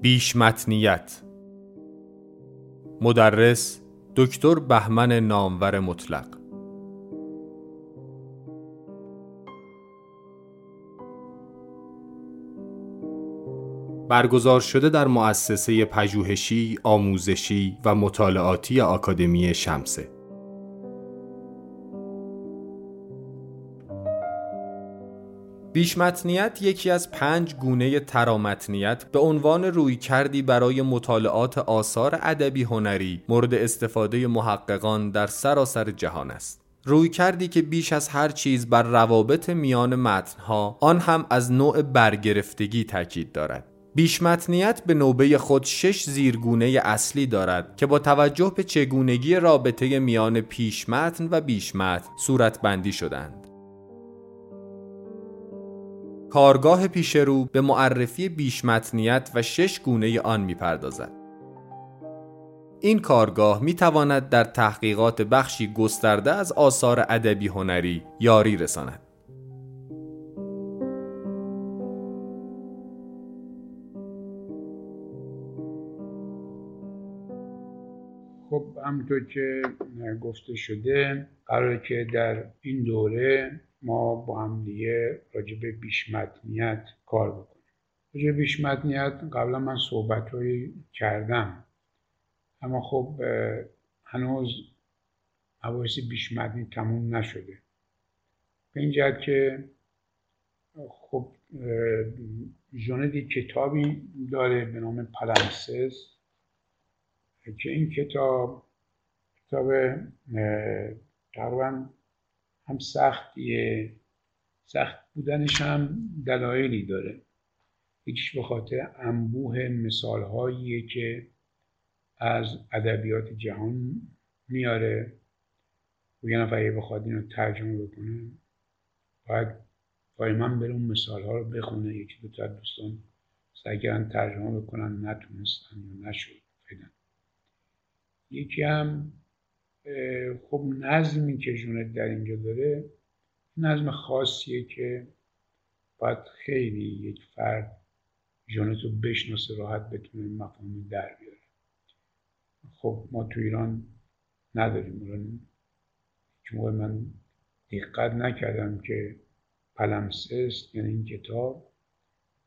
بیش متنیت. مدرس دکتر بهمن نامور مطلق. برگزار شده در مؤسسه پژوهشی، آموزشی و مطالعاتی آکادمی شمسه. بیشمتنیت یکی از پنج گونه ترامتنیت به عنوان روی کردی برای مطالعات آثار ادبی هنری مورد استفاده محققان در سراسر جهان است. روی کردی که بیش از هر چیز بر روابط میان متنها آن هم از نوع برگرفتگی تاکید دارد. بیشمتنیت به نوبه خود شش زیرگونه اصلی دارد که با توجه به چگونگی رابطه میان پیشمتن و بیشمتن صورت بندی شدند. کارگاه پیشرو به معرفی بیشمتنیت و شش گونه آن می‌پردازد. این کارگاه می تواند در تحقیقات بخشی گسترده از آثار ادبی هنری یاری رساند. خب همونطور که گفته شده قراره که در این دوره ما با هم دیگه راجع به بیشمتنیت کار بکنیم. راجع به بیشمتنیت قبلا من صحبت کردم اما خب هنوز مباحث بیشمتنی تموم نشده. به این جهت که خب ژوندی کتابی داره به نام پلمسس که این کتاب کتاب تقریبا هم سختیه. سخت بودنش هم دلایلی داره. یکیش به خاطر انبوه مثال که از ادبیات جهان میاره. و یه نفر بخواد اینو ترجمه بکنه باید من بره اون مثال رو بخونه. یکی دو تا دوستان سعی ترجمه بکنن نتونستن یا نشد. فیدن یکی هم خب نظمی که جونت در اینجا داره نظم خاصیه که باید خیلی یک فرد جونت رو بشناسه راحت بتونه مفهومی در بیاره. خب ما تو ایران نداریم. چون من دقت نکردم که پلمسست یعنی این کتاب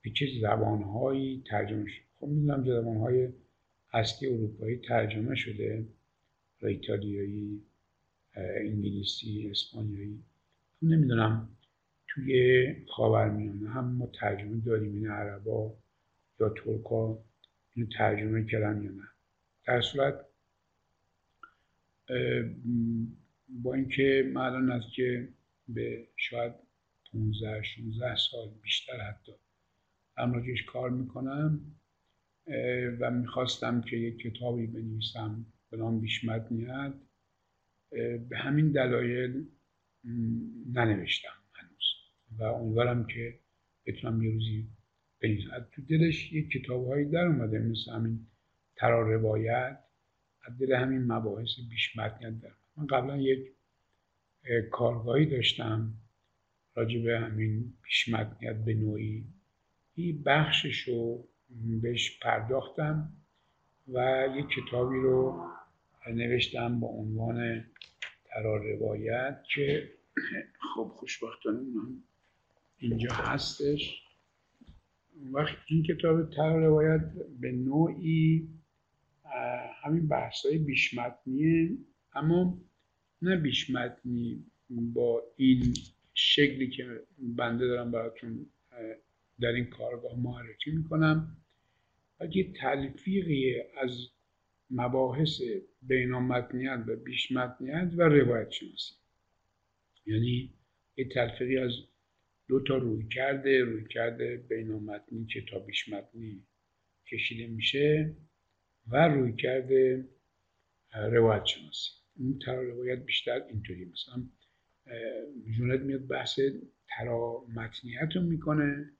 به چه زبانهایی ترجمه شده. خب می‌دونم زبانهای اصلی اروپایی ترجمه شده. و ایتالیایی انگلیسی اسپانیایی نمی‌دونم توی خاورمیانه هم ما ترجمه داریم این عربا یا ترکا اینو ترجمه کردن یا نه. در صورت با اینکه من الان از که به شاید 15 16 سال بیشتر حتی امراجش کار می‌کنم و می‌خواستم که یک کتابی بنویسم. به نام بیشمتنیت به همین دلایل ننوشتم هنوز. و امیدوارم که بتونم یه روزی بنویسم. تو دلش یک کتاب هایی در اومده مثل همین ترا روایت از دل همین مباحث بیشمتنیت در من قبلا یک کارگاهی داشتم راجع به همین بیشمتنیت به نوعی. این بخشش رو بهش پرداختم و یک کتابی رو نوشتم با عنوان ترا روایت که خب خوشبختانه اینجا هستش. وقتی این کتاب ترا روایت به نوعی همین بحث های بیشمتنیه اما نه بیشمتنی با این شکلی که بنده دارم براتون در این کارگاه معرفی می‌کنم یه تلفیقی از مباحث بینامتنیت و بیشمتنیت و روایت شناسی یعنی یه تلفیقی از دو تا روی کرده روی کرده بینامتنی که تا بیشمتنی کشیده میشه و روی کرده روایت شناسی اون ترا روایت بیشتر اینطوری مثلا جونت میاد بحث ترا متنیت رو می‌کنه.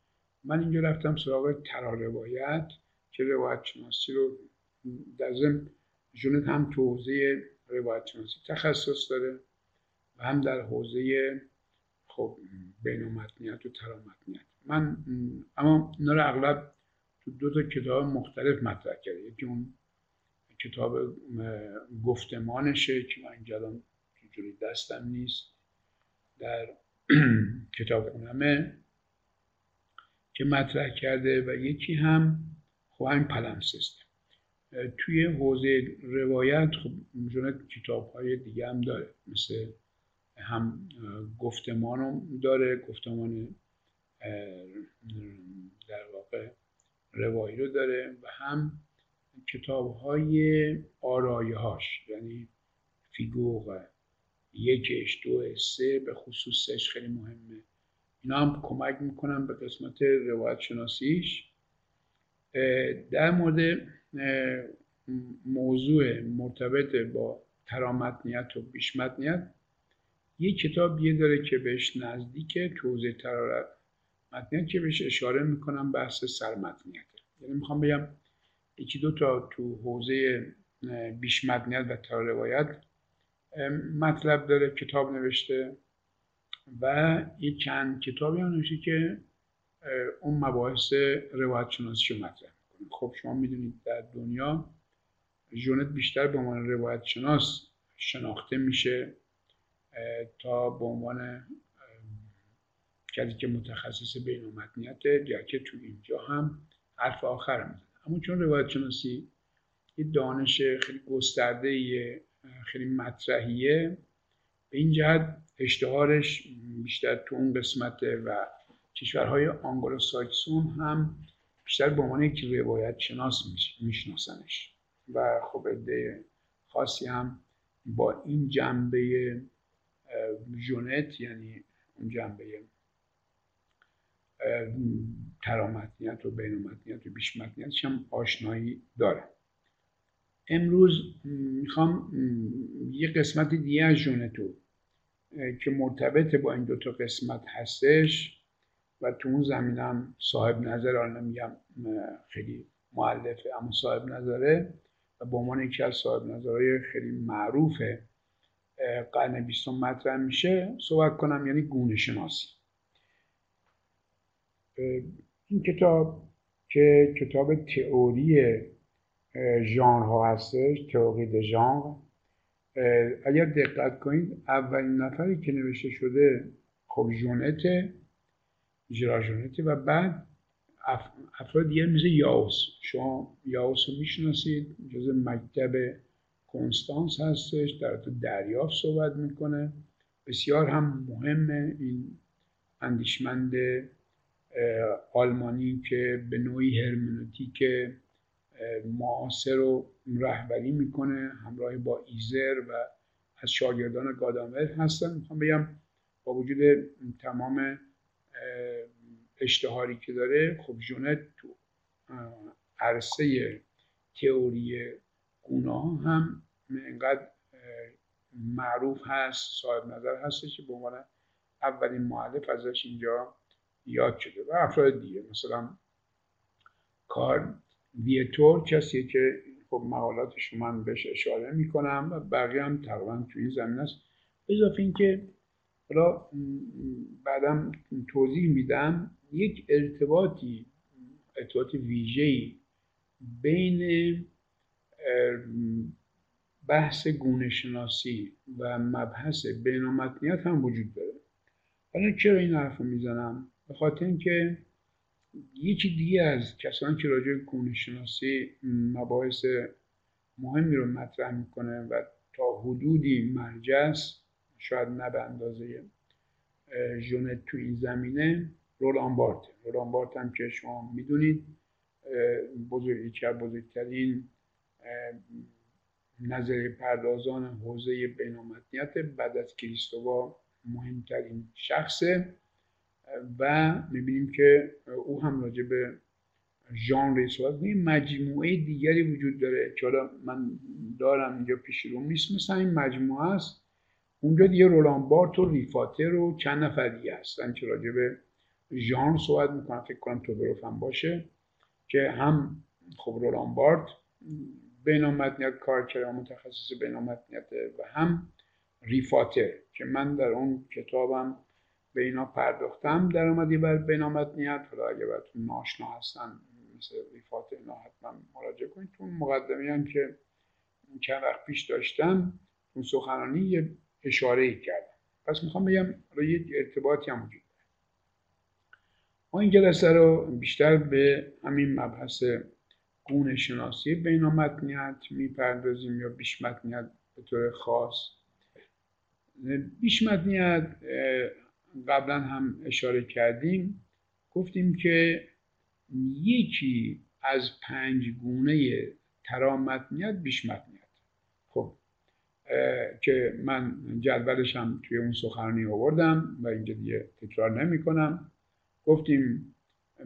من اینجا رفتم سراغ ترا روایت که روایت شناسی رو در ضمن جونت هم تو حوزه روایت شناسی تخصص داره و هم در حوزه خب بینامتنیت و ترامتنیت من اما اینا رو اغلب تو دو تا کتاب مختلف مطرح کرده یکی اون کتاب گفتمانشه که من جلان جوری دستم نیست. در کتاب خونمه که مطرح کرده و یکی هم خب همین پلمسسته توی حوزه روایت خب جونت کتاب های دیگه هم داره. مثل هم گفتمان داره گفتمان در واقع روایی رو داره و هم کتاب های هاش یعنی فیگوغ یکش دو سه به خصوصش خیلی مهمه. اینا هم کمک می‌کنن به قسمت روایت شناسیش در مورد موضوع مرتبط با ترامتنیت و بیشمتنیت یه کتاب یه داره که بهش نزدیکه توضیح ترارت متنیت که بهش اشاره می‌کنم بحث سرمتنیت یعنی می‌خوام بگم یکی دو تا تو حوزه بیشمتنیت و روایت مطلب داره کتاب نوشته و یه چند کتابی هم نوشته که اون مباحث روایت شناسی رو مطرح می‌کنه. خب شما می‌دونید در دنیا ژونت بیشتر به عنوان روایت شناس شناخته میشه تا به عنوان کسی که متخصص بین یا که تو اینجا هم حرف آخر می‌زنه. اما چون روایت شناسی یه دانش خیلی گسترده خیلی مطرحیه به این جهت اشتهارش بیشتر تو اون قسمته و کشورهای آنگلو ساکسون هم بیشتر به عنوان یک روایت شناس میشناسنش. و خب عده خاصی هم با این جنبه جونت یعنی اون جنبه ترامتنیت و بینومتنیت و بیشمتنیت هم آشنایی داره. امروز می‌خوام یه قسمت دیگه از جونتو که مرتبط با این دوتا قسمت هستش. و تو اون زمینم صاحب نظر آن نمیگم خیلی معلفه اما صاحب نظره و به عنوان یکی از صاحب نظرهای خیلی معروف قرن بیستم مطرح میشه. صحبت کنم یعنی گونه شناسی. این کتاب که کتاب تئوری ژانر ها هستش تئوری ژانر. اگر دقت کنید اولین نفری که نوشته شده خب ژونته. جرا ژونته و بعد افراد دیگر مثل یاوس شما یاوس رو می‌شناسید. جز مکتب کنستانس هستش. در تو دریافت صحبت می‌کنه. بسیار هم مهمه این اندیشمند آلمانی که به نوعی هرمنوتیک معاصر رو رهبری می‌کنه. همراه با ایزر و از شاگردان گادامر هستن. می‌خوام بگم با وجود تمام اشتهاری که داره خب جونت تو عرصه تئوری گناه هم اینقدر معروف هست صاحب نظر هستش که به عنوان اولین معلف ازش اینجا یاد شده و افراد دیگه مثلا کار ویتور کسیه که خب مقالاتش من بهش اشاره می‌کنم و بقیه هم تقریبا توی این زمین است اضافه اینکه حالا بعدم توضیح میدم یک ارتباطی ارتباط ویژه‌ای بین بحث گونه شناسی و مبحث بینامتنیت هم وجود داره. حالا چرا این حرف رو می‌زنم؟ به خاطر اینکه یکی دیگه از کسانی که راجع گونه شناسی مباحث مهمی رو مطرح می‌کنه و تا حدودی مرجع شاید نه به اندازه ژونت تو این زمینه رولان بارت. رولان بارت هم که شما می‌دونید بزرگ یکی بزرگترین نظریه پردازان حوزه بینامتنیت بعد از کریستووا مهمترین شخصه. و می‌بینیم که او هم راجع به ژانر صحبت مجموعه دیگری وجود داره که حالا من دارم اینجا پیش رو نیست مثل این مجموعه است اونجا دیگه رولان بارت و ریفاتر و چند نفر دیگه هستن که راجع به ژانر صحبت می‌کنن. فکر کنم تو هم باشه که هم خب رولان بارت بینامتنیت کار کرده متخصص بینامتنیت و هم ریفاتر که من در اون کتابم به اینا پرداختم. در آمدی بر بینامتنیت حالا اگه براتون ناشنا هستن مثل ریفات اینا حتما مراجعه کنید. تو مقدمه هم که چند وقت پیش داشتم اون سخنانی یه اشاره ای کردم. پس می‌خوام بگم یه ارتباطی هم وجود ما این جلسه رو بیشتر به همین مبحث گونه شناسی بینامتنیت می‌پردازیم یا بیشمتنیت به طور خاص. بیشمتنیت قبلا هم اشاره کردیم. گفتیم که یکی از پنج گونه ترامتنیت بیشمتنیت خب که من جدولش هم توی اون سخنرانی آوردم و اینجا دیگه تکرار نمی کنم گفتیم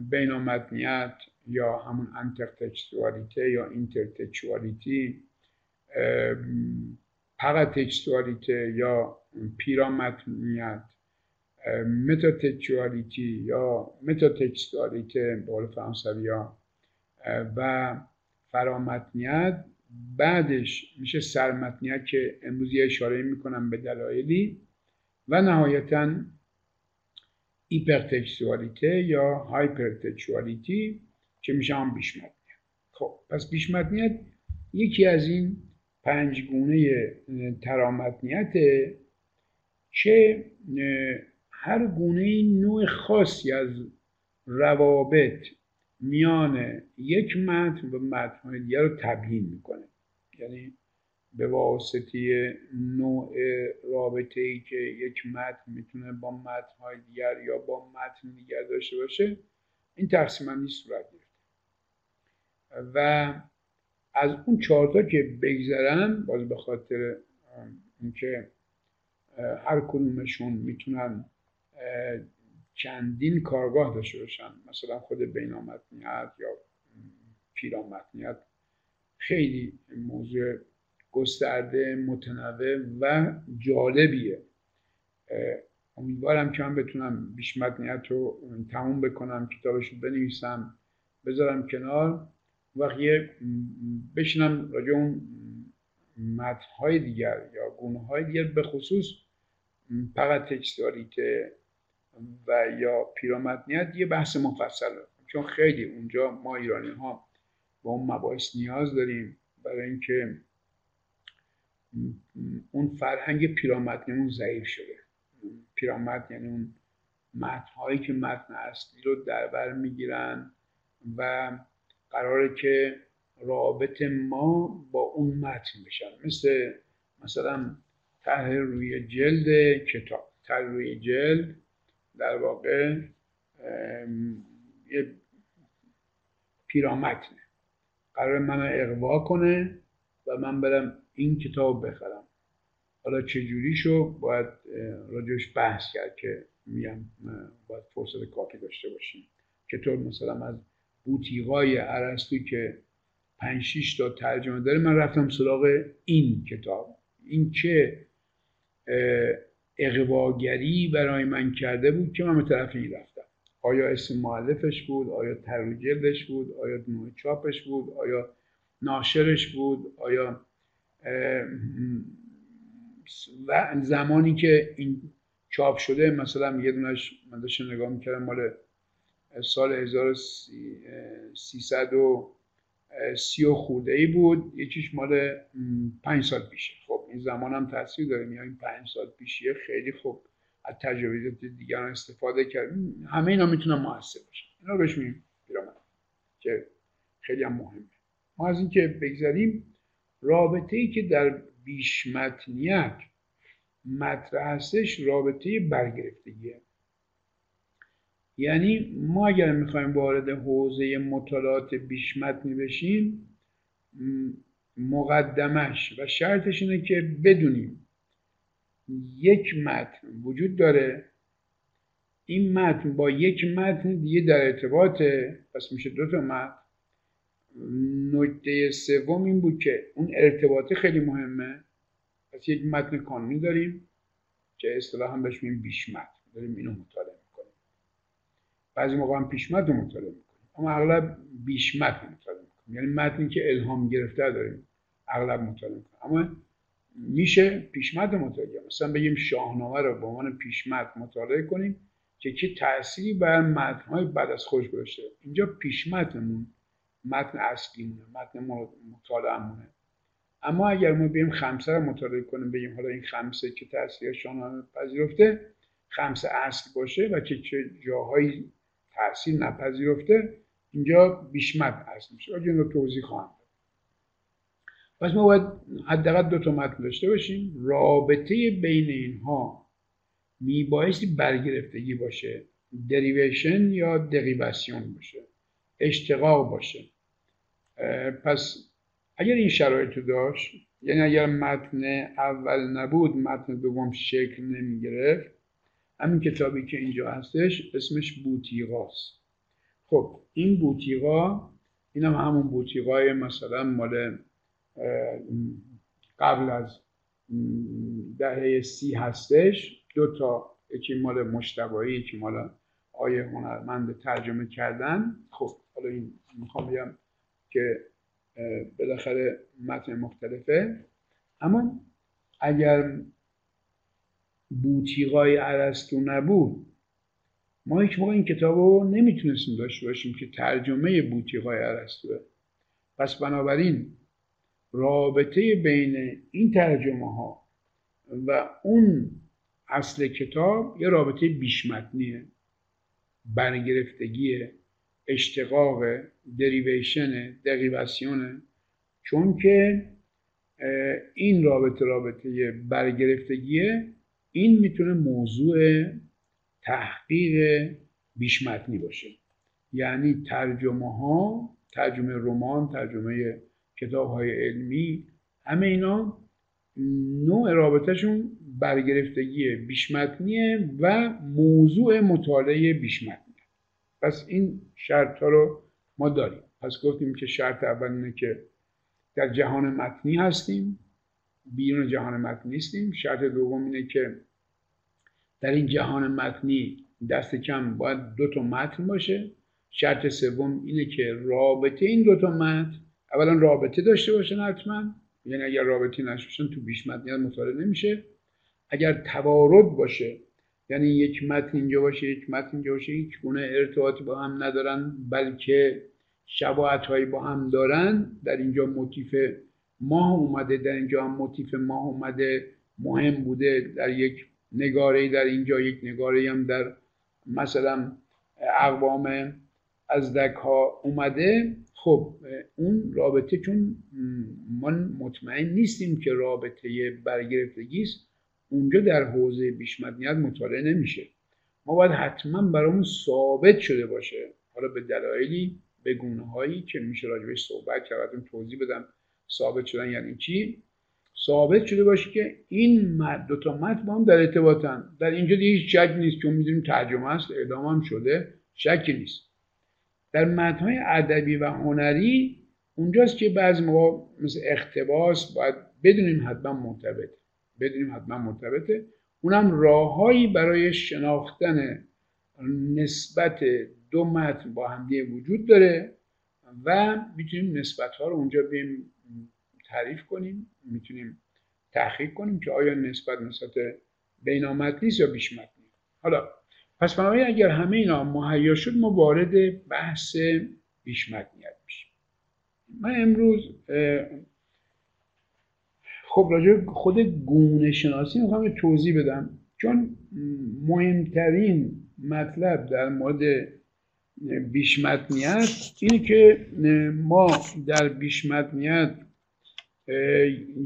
بینامتنیت یا همون intertextualité یا intertextuality paratextualité یا پیرامتنیت metatextuality یا métatextualité به قول فرانسوی و فرامتنیت بعدش میشه سرمتنیت که امروز یه اشاره می‌کنم به دلایلی و نهایتا hypertextualité یا hypertextuality که میشه هم بیشمتنیت خب پس بیشمتنیت یکی از این پنج گونه ترامتنیت که هر گونه نوع خاصی از روابط میان یک متن و متنهای دیگر رو تبیین می‌کنه. یعنی به واسطه نوع رابطه ای که یک متن می‌تونه با متنهای دیگر یا با متن دیگر داشته باشه این تقسیم صورت گرفته. و از اون چهارتا که بگذرم باز به خاطر اینکه هر کدومشون می‌تونن چندین کارگاه داشته باشن. مثلا خود بینامتنیت یا پیرامتنیت خیلی موضوع گسترده متنوع و جالبیه. امیدوارم که من بتونم بیش متنیت رو تموم بکنم کتابش رو بنویسم بذارم کنار وقتی بشینم راجع اون متنهای دیگر یا گونه های دیگر به خصوص فقط تکستاریته و یا پیرامتنیت یه بحث مفصل چون خیلی اونجا ما ایرانی ها با اون مباحث نیاز داریم. برای اینکه اون فرهنگ پیرامتنیمون ضعیف شده. پیرامتن یعنی اون متنهایی که متن اصلی رو در بر می‌گیرن و قراره که رابط ما با اون متن بشن. مثل مثلا طرح روی جلد کتاب طرح روی جلد در واقع یه پیرامتنه قرار من اقوا کنه و من برم این کتاب بخرم. حالا چجوریشو باید راجعش بحث کرد که میگم باید فرصت کافی داشته باشیم. چطور مثلا از بوتیقای عرستو که پنج شیش تا ترجمه داره من رفتم سراغ این کتاب. این چه اقواگری برای من کرده بود که من به طرف این رفتم. آیا اسم معلفش بود؟ آیا ترویجلش بود؟ آیا نوع چاپش بود؟ آیا ناشرش بود؟ آیا زمانی که این چاپ شده مثلا یه دونش من داشتم نگاه می‌کردم مال سال 1300 سی و خورده ای بود. یکیش مال پنج سال پیشه. خب این زمان هم تاثیر داره میاد این پنج سال پیشیه خیلی خوب از تجربیات دیگران استفاده کرد. همه اینا می‌تونن موثر باشه اینا بهش میگیم که خیلی هم مهمه. ما از اینکه بگذاریم رابطه ای که در بیشمتنیت مطرح هستش رابطه برگرفتگیه. یعنی ما اگر می‌خوایم وارد حوزه مطالعات بیشمتنی بشیم مقدمش و شرطش اینه که بدونیم یک متن وجود داره. این متن با یک متن دیگه در ارتباطه. پس میشه دو تا متن. نکته سوم این بود که اون ارتباطه خیلی مهمه. پس یک متن کانونی داریم که اصطلاحا بهش میگیم بیش متن. داریم اینو مطالعه می‌کنیم. بعضی موقع هم پیش متن مطالعه می‌کنیم. اما اغلب بیش متن مطالعه یعنی متنی که الهام گرفته داریم اغلب مطالعه می‌کنیم. اما میشه پیش متن مطالعه. مثلا بگیم شاهنامه رو به عنوان پیش متن مطالعه کنیم که چه تأثیری بر متنهای بعد از خوش گذاشته. اینجا پیش متنمون متن اصلی متن مطالعه اما اگر ما بیم خمسه رو مطالعه کنیم بگیم حالا این خمسه که تاثیر شاهنامه پذیرفته خمسه اصل باشه و که چه جاهایی تاثیر نپذیرفته اینجا بیشمت اصل میشه. راجع رو توضیح خواهم پس ما باید حداقل دو تا متن داشته باشیم. رابطه بین اینها میبایستی برگرفتگی باشه. دریویشن یا دریواسیون باشه. اشتقاق باشه. پس اگر این شرایط رو داشت یعنی اگر متن اول نبود متن دوم شکل نمی گرفت همین کتابی که اینجا هستش اسمش بوتیقاست. خب این بوتیقا این هم همون بوتیقای مثلا مال قبل از دهه سی هستش دو تا یکی مال مشتبایی یکی مال آیه هنرمند ترجمه کردن. خب حالا این می‌خوام بگم که بالاخره متن مختلفه. اما اگر بوتیقای عرستو نبود ما هیچ موقع این کتاب رو نمی‌تونستیم داشته باشیم که ترجمه بوتیقای عرستوه پس بنابراین رابطه بین این ترجمه ها و اون اصل کتاب یه رابطه بیشمتنیه برگرفتگیه اشتقاق دریویشن دریواسیونه چون که این رابطه رابطه برگرفتگیه این می‌تونه موضوع تحقیق بیشمتنی باشه. یعنی ترجمه ها ترجمه رمان ترجمه کتاب های علمی همه اینا نوع رابطهشون برگرفتگی بیشمتنیه و موضوع مطالعه بیشمتنی پس این شرط ها رو ما داریم. پس گفتیم که شرط اول اینه که در جهان متنی هستیم. بیرون جهان متنی نیستیم. شرط دوم اینه که در این جهان متنی دست کم باید دو تا متن باشه. شرط سوم اینه که رابطه این دو تا متن اولا رابطه داشته باشن حتما. یعنی اگر رابطه نشوشن تو بیش متنیت مطالعه نمیشه. اگر توارد باشه یعنی یک متن اینجا باشه یک متن اینجا باشه هیچ گونه ارتباطی با هم ندارن بلکه شباعت هایی با هم دارن در اینجا موتیف ماه اومده در اینجا هم موتیف ماه اومده مهم بوده در یک نگاره در اینجا یک نگاره هم در مثلا اقوام از دک ها اومده. خب اون رابطه چون ما مطمئن نیستیم که رابطه برگرفتگی است اونجا در حوزه بیشمدنیت مطالعه نمیشه. ما باید حتما برامون ثابت شده باشه. حالا به دلایلی به گونه هایی که میشه راجبش صحبت کرد توضیح بدم ثابت شدن یعنی چی. ثابت شده باشه که این دو تا متن با هم در ارتباطن. در اینجا دیگه هیچ شک نیست چون می‌دونیم ترجمه است اعدام هم شده شکی نیست. در متنهای ادبی و هنری اونجاست که بعضی موقع مثل اختباس باید بدونیم حتما مرتبطه. بدونیم حتما مرتبطه. اونم راههایی برای شناختن نسبت دو متن با همدیگه وجود داره و می‌تونیم نسبت ها رو اونجا بیم تعریف کنیم می‌تونیم تحقیق کنیم که آیا نسبت نسبت بینامت نیست یا بیش حالا پس بنابراین اگر همه اینا مهیا شد ما وارد بحث بیش میشیم. من امروز خب راجع خود گونه شناسی می‌خوام توضیح بدم. چون مهمترین مطلب در مورد بیشمتنیت اینه که ما در بیشمتنیت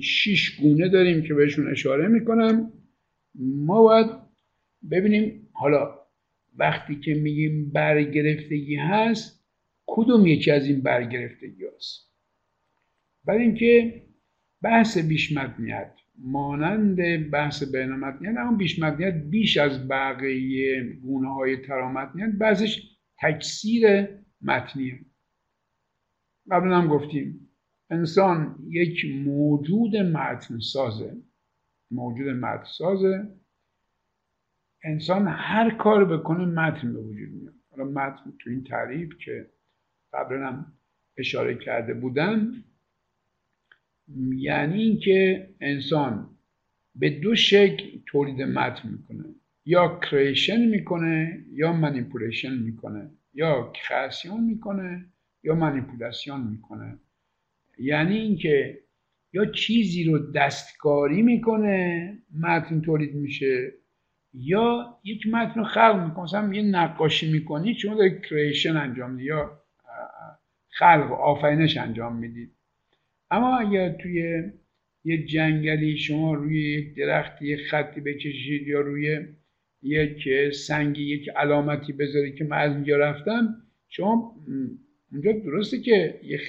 شیش گونه داریم که بهشون اشاره می‌کنم. ما باید ببینیم حالا وقتی که میگیم برگرفتگی هست کدوم یکی از این برگرفتگی هست برای اینکه بحث بیشمتنیت مانند بحث بینامتنیت اما بیشمتنیت بیش از بقیه گونه های ترامتنیت بعضش تکثیر متنیه. قبلا هم گفتیم انسان یک موجود متن سازه موجود متن سازه انسان هر کار بکنه متن به وجود میاد. حالا متن تو این تعریف که قبلا هم اشاره کرده بودم یعنی اینکه انسان به دو شکل تولید متن می‌کنه. یا creation می‌کنه یا manipulation می‌کنه. یا création می‌کنه یا manipulation می‌کنه. یعنی اینکه یا چیزی رو دستکاری می‌کنه متن تولید میشه یا یک متن رو خلق می‌کنه. مثلا یه نقاشی می‌کنی چون داری creation انجام می‌دید یا خلق و آفرینش انجام می‌دید اما اگر توی یه جنگلی شما روی یک درختی یک خطی بکشید یا روی یک سنگی یک علامتی بذارید که من از اینجا رفتم شما اونجا درسته که یک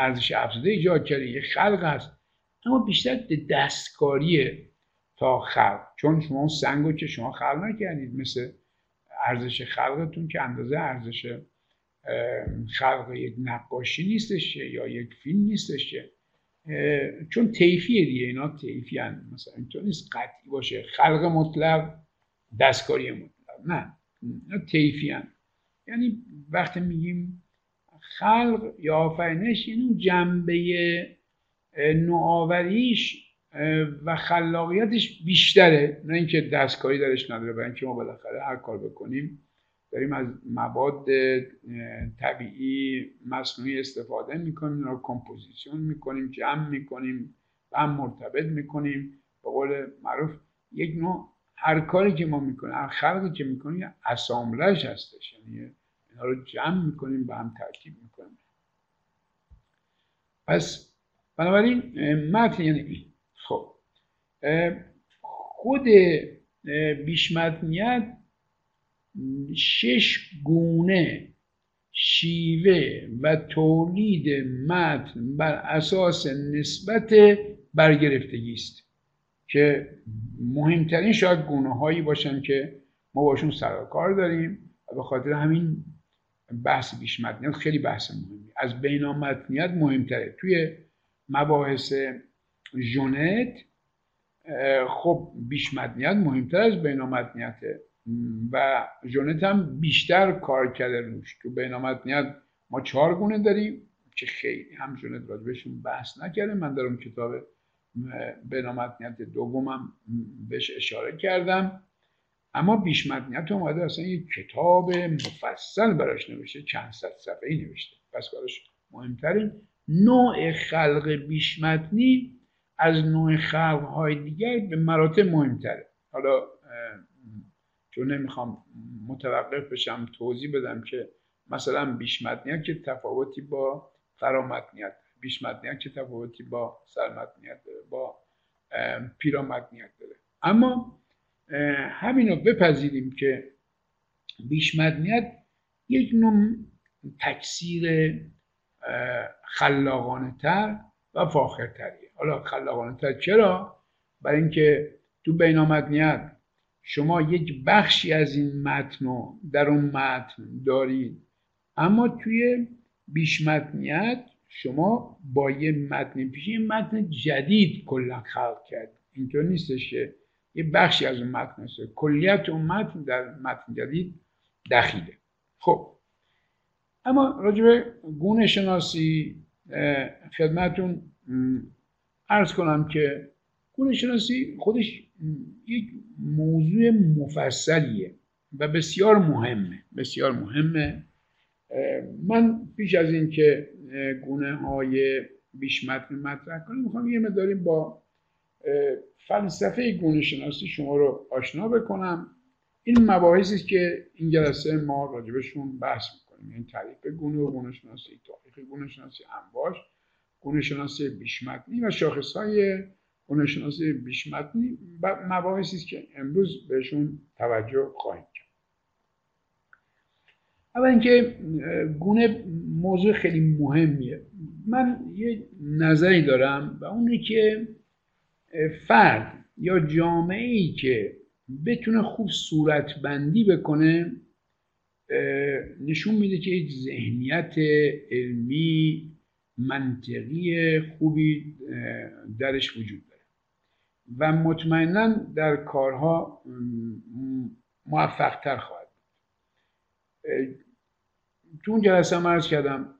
ارزش افزوده ایجاد کرده. یه خلق هست. اما بیشتر دستکاریه تا خلق. چون شما سنگ رو که شما خلق نکردید مثل ارزش خلقتون که اندازه ارزش خلق یک نقاشی نیستش یا یک فیلم نیستش چون تیفیه دیگه. اینا تیفی هن. مثلا اینطور نیست. قطعی باشه. خلق مطلق دستکاری مطلق. نه. اینا تیفی هن. یعنی وقتی میگیم خلق یا آفرینش یعنی جنبه نوآوریش و خلاقیتش بیشتره. نه اینکه دستکاری درش نداره برای اینکه ما بالاخره هر کار بکنیم داریم از مواد طبیعی مصنوعی استفاده می‌کنیم رو composition می‌کنیم جمع می‌کنیم و هم مرتبط می‌کنیم. به قول معروف یک نوع هر کاری که ما می‌کنیم هر خلقی که می‌کنیم assemblage هستش. یعنی رو جمع می‌کنیم به هم ترکیب می‌کنیم. پس بنابراین متن یعنی این خب. خود بیشمتنیت شش گونه شیوه و تولید متن بر اساس نسبت برگرفتگی است که مهمترین شاید گونه هایی باشن که ما باشون سرکار داریم و به خاطر همین بحث بیش متنیت خیلی بحث مهمی. از بینامتنیت مهمتره. توی مباحث ژونت خب بیش متنیت مهمتر از بینامتنیته و ژونت هم بیشتر کار کرده روش. تو بینامتنیت ما چهار گونه داریم که خیلی هم ژونت راجبشون بحث نکرده من دارم کتاب بینامتنیت دومم بهش اشاره کردم. اما بیش متنیت اومده اصلا یک کتاب مفصل براش نوشته چند صد صفحه نوشته. پس براش مهمترین نوع خلق بیش متنی از نوع خلق های دیگر به مراتب مهمتره. حالا چون نمی‌خوام متوقف بشم توضیح بدم که مثلا بیش متنیت که تفاوتی با فرامتنیت بیش متنیت که تفاوتی با سرمتنیت داره با پیرامتنیت داره. اما همین رو بپذیریم که بیش مدنیت یک نوع تکثیر خلاقانه تر و فاخرتریه حالا خلاقانه تر چرا؟ برای اینکه تو بینامدنیت شما یک بخشی از این متن رو در اون متن دارید اما توی بیش متنیت شما با یه متن پیشی متن جدید کلا خلق کرد اینطور نیستش که یه بخشی از اون متن هست. کلیت اون متن در متن جدید دخیله. خب. اما راجب گونه شناسی خدمتون ارز کنم که گونه شناسی خودش یک موضوع مفصلیه و بسیار مهمه. بسیار مهمه. من پیش از اینکه گونه های بیش متن مطرح کنم می‌خوام یه مداریم با فلسفه گونه شناسی شما رو آشنا بکنم. این مباحثی که این جلسه ما راجبشون بحث می‌کنیم. این تعریف گونه و گونه شناسی تاریخ گونه شناسی انباش گونه شناسی بیشمتنی و شاخص های گونه شناسی بیشمتنی مباحثی که امروز بهشون توجه خواهیم کرد. اول اینکه گونه موضوع خیلی مهمیه. من یه نظری دارم و اونه که فرد یا جامعه ای که بتونه خوب صورت بندی بکنه نشون میده که یک ذهنیت علمی منطقی خوبی درش وجود داره. و مطمئنا در کارها موفقتر خواهد تو اون جلسه مرز کردم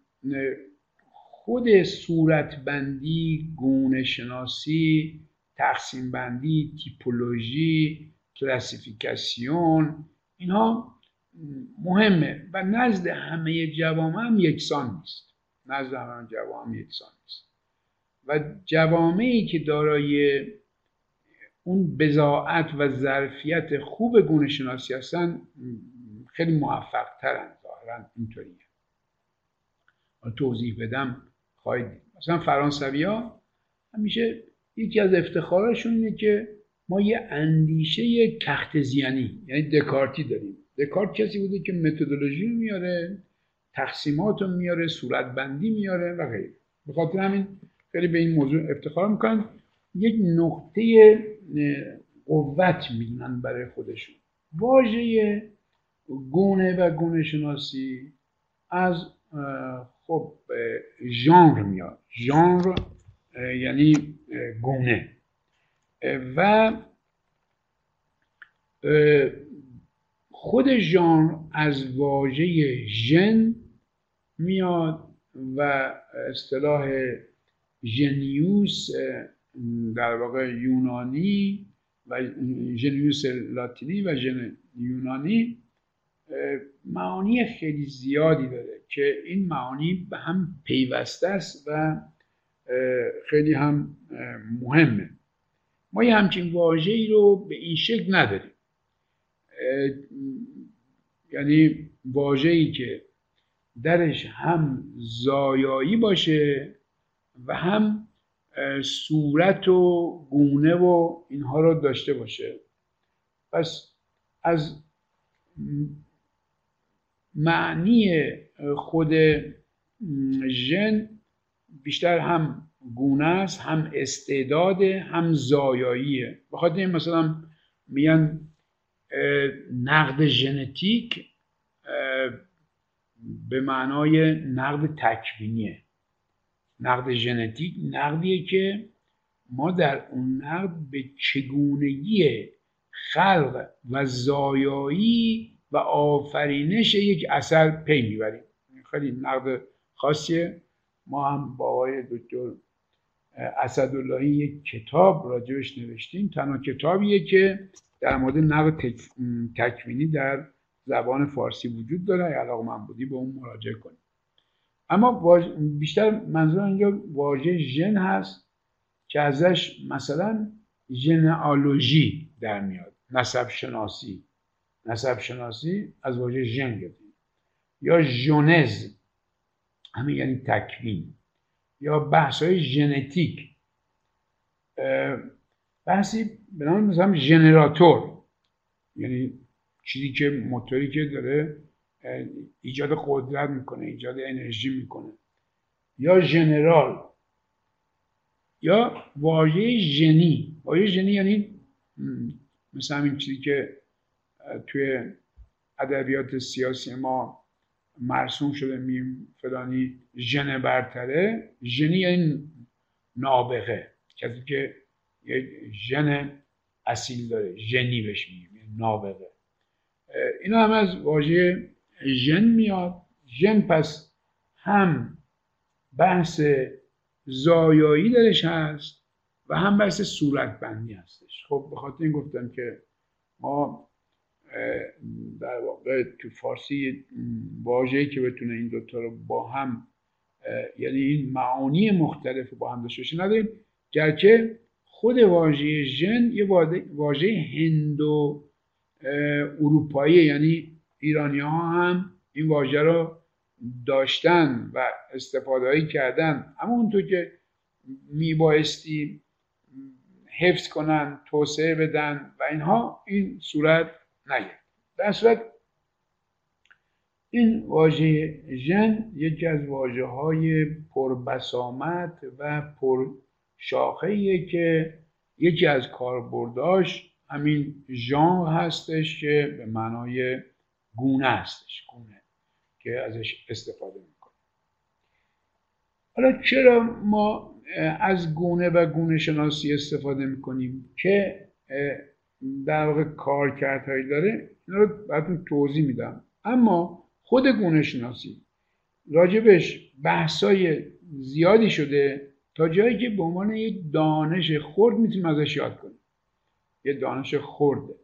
خود صورتبندی گونه شناسی تقسیم بندی تیپولوژی کلاسیفیکاسیون اینها مهمه و نزد همه جوامع هم یکسان نیست. نزد همه جوامع یکسان نیست. و جوامعی که دارای اون بزاعت و ظرفیت خوب گونه شناسی هستن خیلی موفق ترن ظاهرا اینطوریه. توضیح بدم خواهید مثلا فرانسوی ها همیشه یکی از افتخارشون اینه که ما یه اندیشه تخت زیانی یعنی دکارتی داریم. دکارت کسی بوده که متدولوژی میاره تقسیمات رو میاره صورتبندی میاره و غیره. به خاطر همین خیلی به این موضوع افتخار می‌کنن. یک نقطه قوت می‌دونن برای خودشون. واژه گونه و گونه شناسی از خب ژانر میاد. ژانر یعنی گونه. و خود ژانر از واژه ژن میاد و اصطلاح ژنیوس در واقع یونانی و ژنیوس لاتینی و ژن یونانی معانی خیلی زیادی داره که این معانی به هم پیوسته است و خیلی هم مهمه. ما یه همچین واژه‌ای رو به این شکل نداریم. یعنی واژه‌ای که درش هم زایایی باشه و هم صورت و گونه و اینها رو داشته باشه. پس از معنی خود ژن بیشتر هم گونه است هم استعداد هم زایاییه. بخاطر این مثلا میگن نقد ژنتیک به معنای نقد تکوینیه. نقد ژنتیک نقدیه که ما در اون نقد به چگونگی خلق و زایایی و آفرینش یک اثر پی می‌بریم. خیلی نقد خاصیه. ما هم با آقای دکتر اسداللهی یک کتاب راجبش نوشتیم. تنها کتابیه که در مورد نقد تکوینی در زبان فارسی وجود داره. علاقه من بودی به اون مراجعه کنیم. اما بیشتر منظور اینجا واژه ژن هست که ازش مثلا ژنئالوژی در میاد. نسب شناسی. نسب شناسی از واژه ژن گرفتیم. یا ژونز. همین یعنی تکوین یا بحث های ژنتیک بحثی به نام مثلا ژنراتور یعنی چیزی که موتوری که داره ایجاد قدرت می‌کنه ایجاد انرژی می‌کنه. یا ژنرال یا واژه ژنی. واژه ژنی یعنی مثل همین چیزی که توی ادبیات سیاسی ما مرسوم شده میم فلانی ژن برتره. ژنی یعنی نابغه. کسی که یه ژن اصیل داره. ژنی بهش میگیم یعنی نابغه. اینا هم از واژه ژن میاد. ژن پس هم بحث زایایی درش هست و هم بحث صورتبندی هستش. خب به این گفتم که ما در واقع تو فارسی واژه‌ای که بتونه این دوتا رو با هم یعنی این معانی مختلف با هم داشته باشه نداریم. گرچه خود واژه ژن یه واژه هندو اروپایی یعنی ایرانی ها هم این واژه رو داشتن و استفاده کردن. اما اونطور که میبایستی حفظ کنن توسعه بدن و اینها این صورت نگرفت در صورت این واژه ژن یکی از واجه های پربسامت و پر شاخه که یکی از کاربرداش همین ژانر هستش که به معنای گونه هستش گونه که ازش استفاده می‌کنه. حالا چرا ما از گونه و گونه شناسی استفاده می‌کنیم؟ که در واقع کارکردهایی داره اینا رو براتون توضیح میدم. اما خود گونه شناسی راجبش بحثای زیادی شده تا جایی که به عنوان یک دانش خرد می‌تونیم ازش یاد کنیم. یه دانش خورده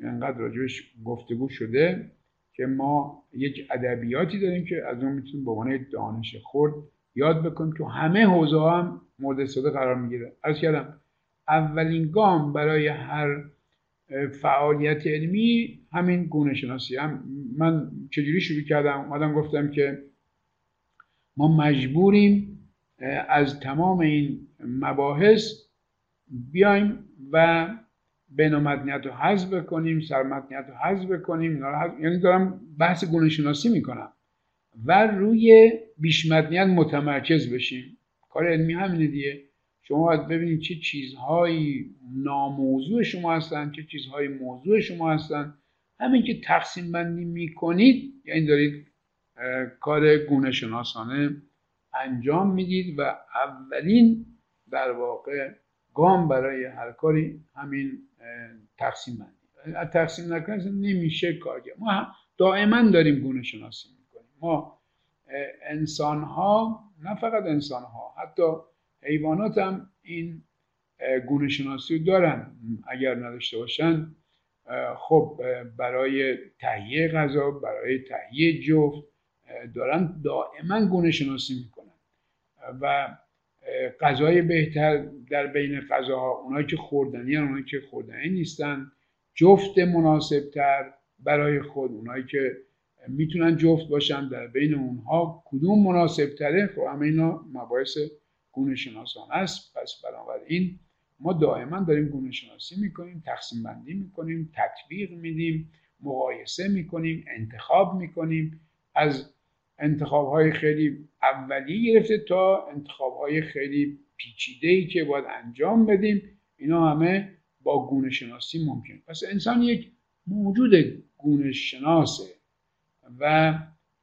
انقدر راجبش گفتگو شده که ما یک ادبیاتی داریم که از اون می‌تونیم به عنوان دانش خورد یاد بکنیم. تو همه حوزه هم مورد استفاده قرار می‌گیره. از کردم اولین گام برای هر فعالیت علمی همین گونه شناسی. هم من چجوری شروع کردم؟ اومدم گفتم که ما مجبوریم از تمام این مباحث بیایم و بینامدنیت رو حذف بکنیم سرمدنیت رو حذف بکنیم یعنی دارم بحث گونه شناسی می‌کنم و روی بیشمدنیت متمرکز بشیم. کار علمی همینه دیگه. شما باید ببینید چه چیزهایی ناموضوع شما هستن چه چیزهایی موضوع شما هستن. همین که تقسیم بندی می‌کنید یعنی دارید کار گونه شناسانه انجام می‌دید و اولین در واقع گام برای هر کاری همین تقسیم بندی. از تقسیم نکنید نمیشه کار ما دائما داریم گونه شناسی می‌کنیم. ما انسان ها نه فقط انسان ها حتی حیوانات هم این گونه شناسی دارن. اگر نداشته باشن خب برای تهیه غذا برای تهیه جفت دارن دائما گونه شناسی می‌کنن. و غذای بهتر در بین غذاها اونایی که خوردنی هن اونایی که خوردنی نیستن جفت مناسبتر برای خود. اونایی که می‌تونن جفت باشن در بین اونها کدوم مناسب تره خب همه اینا مباحث گونه شناسان است. پس بنابراین ما دائما داریم گونه شناسی می‌کنیم تقسیم بندی می‌کنیم تطبیق میدیم مقایسه می‌کنیم انتخاب می‌کنیم. از انتخاب های خیلی اولیه گرفته تا انتخاب های خیلی پیچیده ای که باید انجام بدیم اینا همه با گونه شناسی ممکن. پس انسان یک موجود گونه شناسه و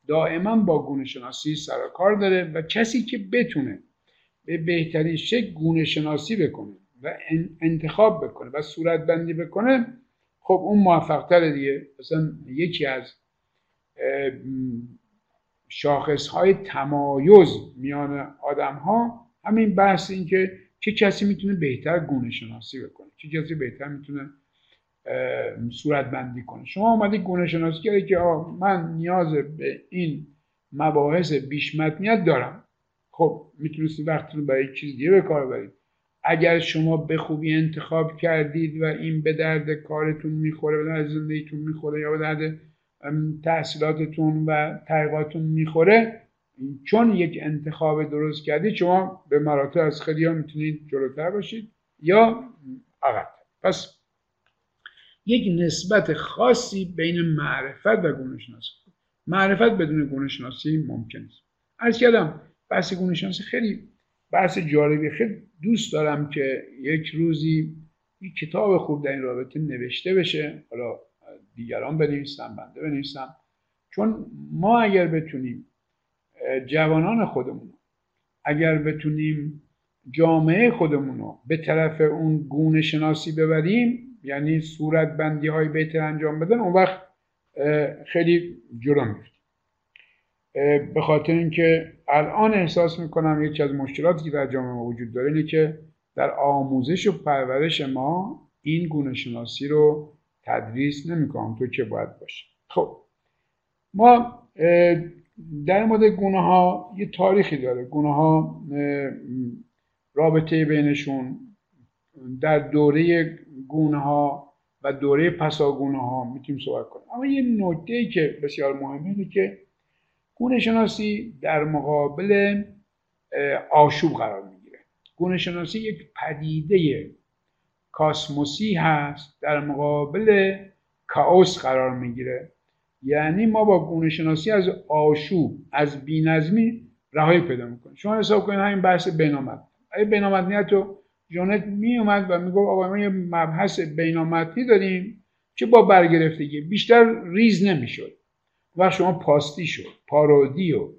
دائما با گونه شناسی سر کار داره و کسی که بتونه به بهترین شکل گونه شناسی بکنه و انتخاب بکنه و صورت بندی بکنه خب اون موفق تره دیگه. مثلا یکی از شاخص های تمایز میان آدم ها همین بحث این که چه کسی می‌تونه بهتر گونه شناسی بکنه چه کسی بهتر می‌تونه صورت بندی کنه. شما آمدید گونه شناسی کردی که من نیاز به این مباحث بیشمتنیت دارم. خب می‌تونستی وقت رو برای چیز دیگه به کار برید اگر شما به خوبی انتخاب کردید و این به درد کارتون می‌خوره به درد زندگیتون می‌خوره یا به درد تحصیلاتتون و تحقیقاتتون می‌خوره چون یک انتخاب درست کردید شما به مراتب از خیلی ها می‌تونید جلوتر باشید یا عقب پس یک نسبت خاصی بین معرفت و گونه شناسی معرفت بدون گونه شناسی ممکن است از کردم بحث گونه شناسی خیلی بحث جالبی. خیلی دوست دارم که یک روزی یک کتاب خوب در این رابطه نوشته بشه. حالا دیگران بنویسم بنده بنویسم چون ما اگر بتونیم جوانان خودمون اگر بتونیم جامعه خودمون رو به طرف اون گونه شناسی ببریم یعنی صورت بندی های بهتر انجام بدن اون وقت خیلی جلو میفتیم به خاطر اینکه الان احساس می‌کنم یکی از مشکلاتی که در جامعه وجود داره اینه که در آموزش و پرورش ما این گونه شناسی رو تدریس نمی‌کنم. تو که باید باشه خب ما در مورد گونه ها یه تاریخی داره. گونه ها رابطه بینشون در دوره گونه ها و دوره پساگونه ها می‌تونیم صحبت کنیم. اما یه نکته که بسیار مهمه اینه که گونه شناسی در مقابل آشوب قرار می‌گیره. گونه شناسی یک پدیده کاسموسی هست در مقابل کاوس قرار می‌گیره. یعنی ما با گونه شناسی از آشوب از بینظمی رهایی پیدا می‌کنیم. شما حساب کنید همین بحث بینامد اگه بینامدنیت رو جانت می اومد و می‌گفت آقا ما یه مبحث بینامدنی داریم که با برگرفتگی بیشتر ریز نمی‌شد. و شما پاستی شد پارودی و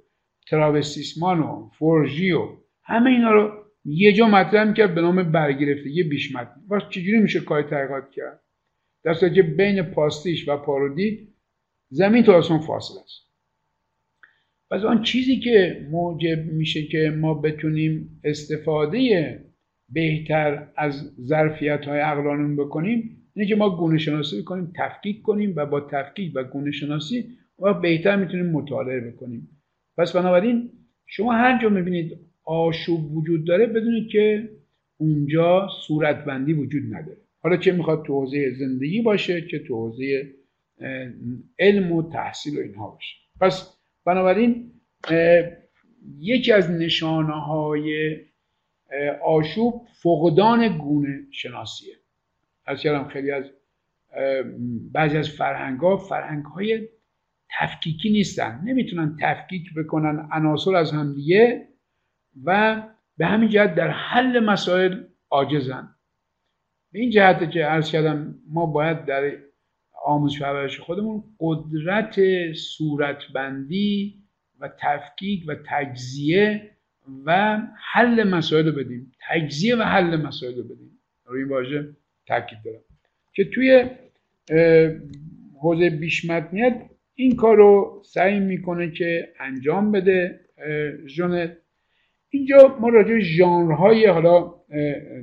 تراوستیسمان و و همه اینا رو یه جا مطرح می‌کرد به نام برگرفتگی بیشمت. و چجوری میشه کار تحقیقات کرد؟ در که بین پاستیش و پارودی زمین تا آسمان فاصله است. پس آن چیزی که موجب میشه که ما بتونیم استفاده بهتر از ظرفیت های عقلانمون بکنیم اینه که ما گونه شناسی کنیم تفکیک کنیم و با تفکیک و گونه شناسی و بهتر می‌تونیم مطالعه بکنیم. پس بنابراین شما هر جا می‌بینید آشوب وجود داره بدونید که اونجا صورتبندی وجود نداره. حالا چه می‌خواد تو حوزه زندگی باشه چه تو حوزه علم و تحصیل و اینها باشه. پس بنابراین یکی از نشانه های آشوب فقدان گونه شناسیه. از کردم خیلی از بعضی از فرهنگ ها فرهنگ های تفکیکی نیستن. نمی‌تونن تفکیک بکنن عناصر از همدیگه و به همین جهت در حل مسائل عاجزن. به این جهت که عرض کردم ما باید در آموزش پرورش خودمون قدرت صورتبندی و تفکیک و تجزیه و حل مسائل رو بدیم. تجزیه و حل مسائل رو بدیم. روی این واژه تاکید دارم. که توی حوزه بیشمتنیت این کار رو سعی می‌کنه که انجام بده ژنت اینجا ما راجع ژانرهای حالا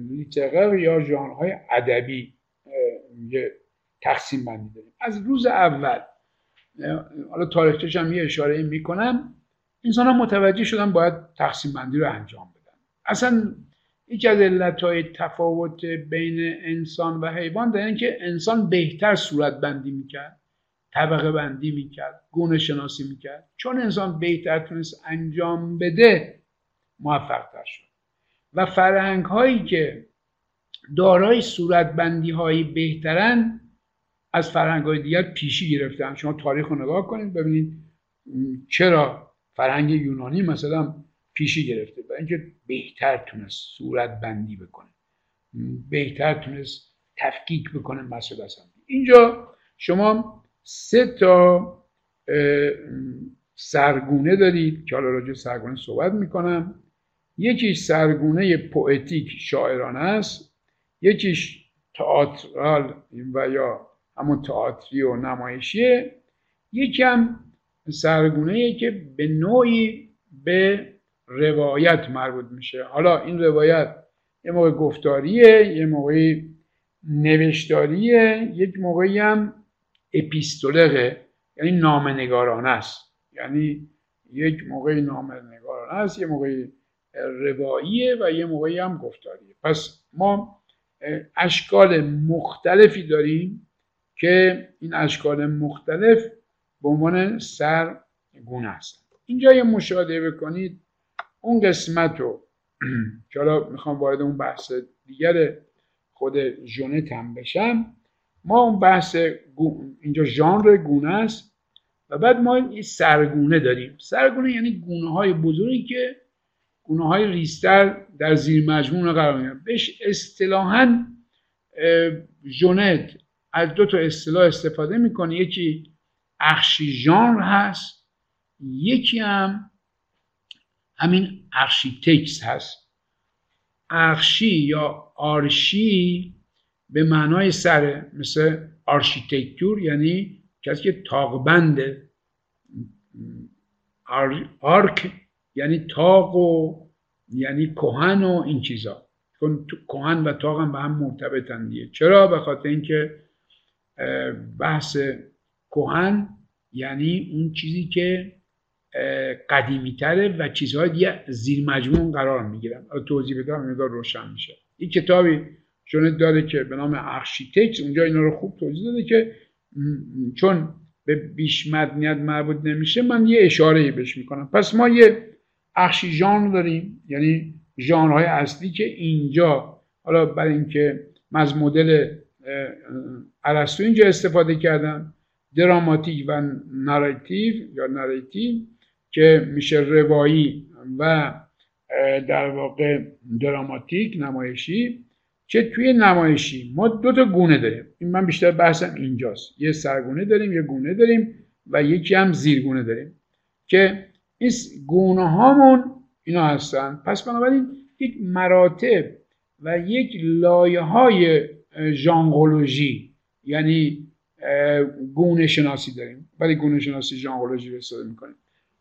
لیترر یا ژانرهای ادبی تقسیم بندی داریم. از روز اول حالا تاریخچش هم یه اشاره می‌کنم انسان ها متوجه شدن باید تقسیم بندی رو انجام بدن. اصلا یکی از علت های تفاوت بین انسان و حیوان در که انسان بهتر صورت بندی می‌کرد. طبقه بندی می‌کرد گونه شناسی می‌کرد. چون انسان بهتر تونست انجام بده موفق تر شد. و فرهنگ هایی که دارای صورت بندی هایی بهترن از فرهنگ های دیگر پیشی گرفتن. شما تاریخ رو نگاه کنید ببینید چرا فرهنگ یونانی مثلا پیشی گرفته. و اینکه بهتر تونست صورت بندی بکنه. بهتر تونست تفکیک بکنه مسئله اینجا شما سه تا سرگونه دارید که حالا راجع سرگونه صحبت می‌کنم. یکیش سرگونه پوئتیک شاعرانه است. یکیش تئاترال و یا همون تئاتری و نمایشیه. یکم سرگونه که به نوعی به روایت مربوط میشه. حالا این روایت یه موقع گفتاریه یه موقعی نوشتاریه یک موقعی هم اپیستولره یعنی نامنگارانه است. یعنی یک موقعی نامنگارانه است یه موقعی رواییه و یه موقعی هم گفتاریه. پس ما اشکال مختلفی داریم که این اشکال مختلف به عنوان سرگونه است. اینجا یه مشاهده بکنید. اون قسمت رو که حالا می‌خوام وارد اون بحث دیگر خود ژنت هم بشم. ما اون بحث اینجا ژانر گونه است و بعد ما این سرگونه داریم. سرگونه یعنی گونه های بزرگی که گونه های ریستر در زیر مجموعه قرار می‌گیرن بهش اصطلاحا ژنت از دو تا اصطلاح استفاده می‌کنه. یکی archi-genre هست یکی هم همین architexte هست. archi یا archi به معنای سره مثل architecture یعنی کسی که طاق‌بند arc یعنی طاق و یعنی کهن و این چیزا. کهن و تاق هم به هم مرتبطن دیگه. چرا؟ به خاطر اینکه بحث کهن یعنی اون چیزی که قدیمی تره و چیزهای دیگه زیر مجموع قرار می‌گیرن. توضیح بدم مقدار روشن میشه. این کتابی چون داره که به نام ارشیتکس اونجا اینا رو خوب توضیح داده که چون به بیش مدنیت مربوط نمیشه من یه اشاره بهش می‌کنم. پس ما یه archi-genre داریم یعنی ژانرهای اصلی که اینجا حالا برای اینکه از مدل ارسطو اینجا استفاده کردن دراماتیک و narrative یا narratif که میشه روایی و در واقع دراماتیک نمایشی. که توی نمایشی؟ ما دو تا گونه داریم. این من بیشتر بحثم اینجاست. یه سرگونه داریم یه گونه داریم و یکی هم زیرگونه داریم که این گونه هامون اینا هستن. پس بنابراین یک مراتب و یک لایه های ژانغولوژی یعنی گونه شناسی داریم. ولی گونه شناسی ژانغولوژی رو استفاده می‌کنیم.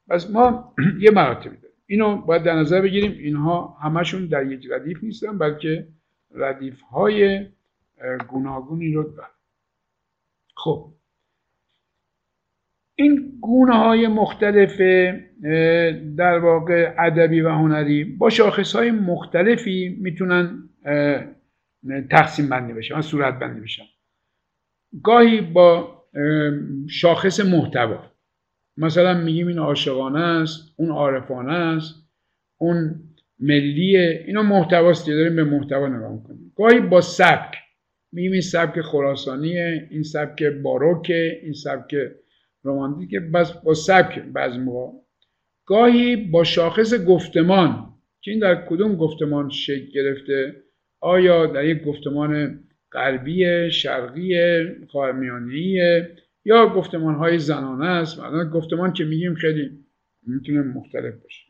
پس ما یه مراتبی داریم. اینو باید در نظر بگیریم. اینها همشون در یک ردیف نیستن بلکه ردیف های گوناگونی رو دارن خب. این گونه های مختلف در واقع ادبی و هنری با شاخص های مختلفی می‌تونن تقسیم بندی بشن و صورت بندی بشن گاهی با شاخص محتوا. مثلا میگیم این عاشقانه است اون عارفانه است اون ملیه اینا محتواست داریم به محتوا نگاه کنیم گاهی با سبک. میگیم این سبک خراسانیه این سبک باروکه این سبک رومانتیکه بس با سبک بعضی موقع. گاهی با شاخص گفتمان. که این در کدوم گفتمان شکل گرفته؟ آیا در یک گفتمان غربی شرقی خاورمیانه‌ای یا گفتمان های زنانه است؟ مثلا گفتمان که میگیم خیلی می‌تونه مختلف باشه.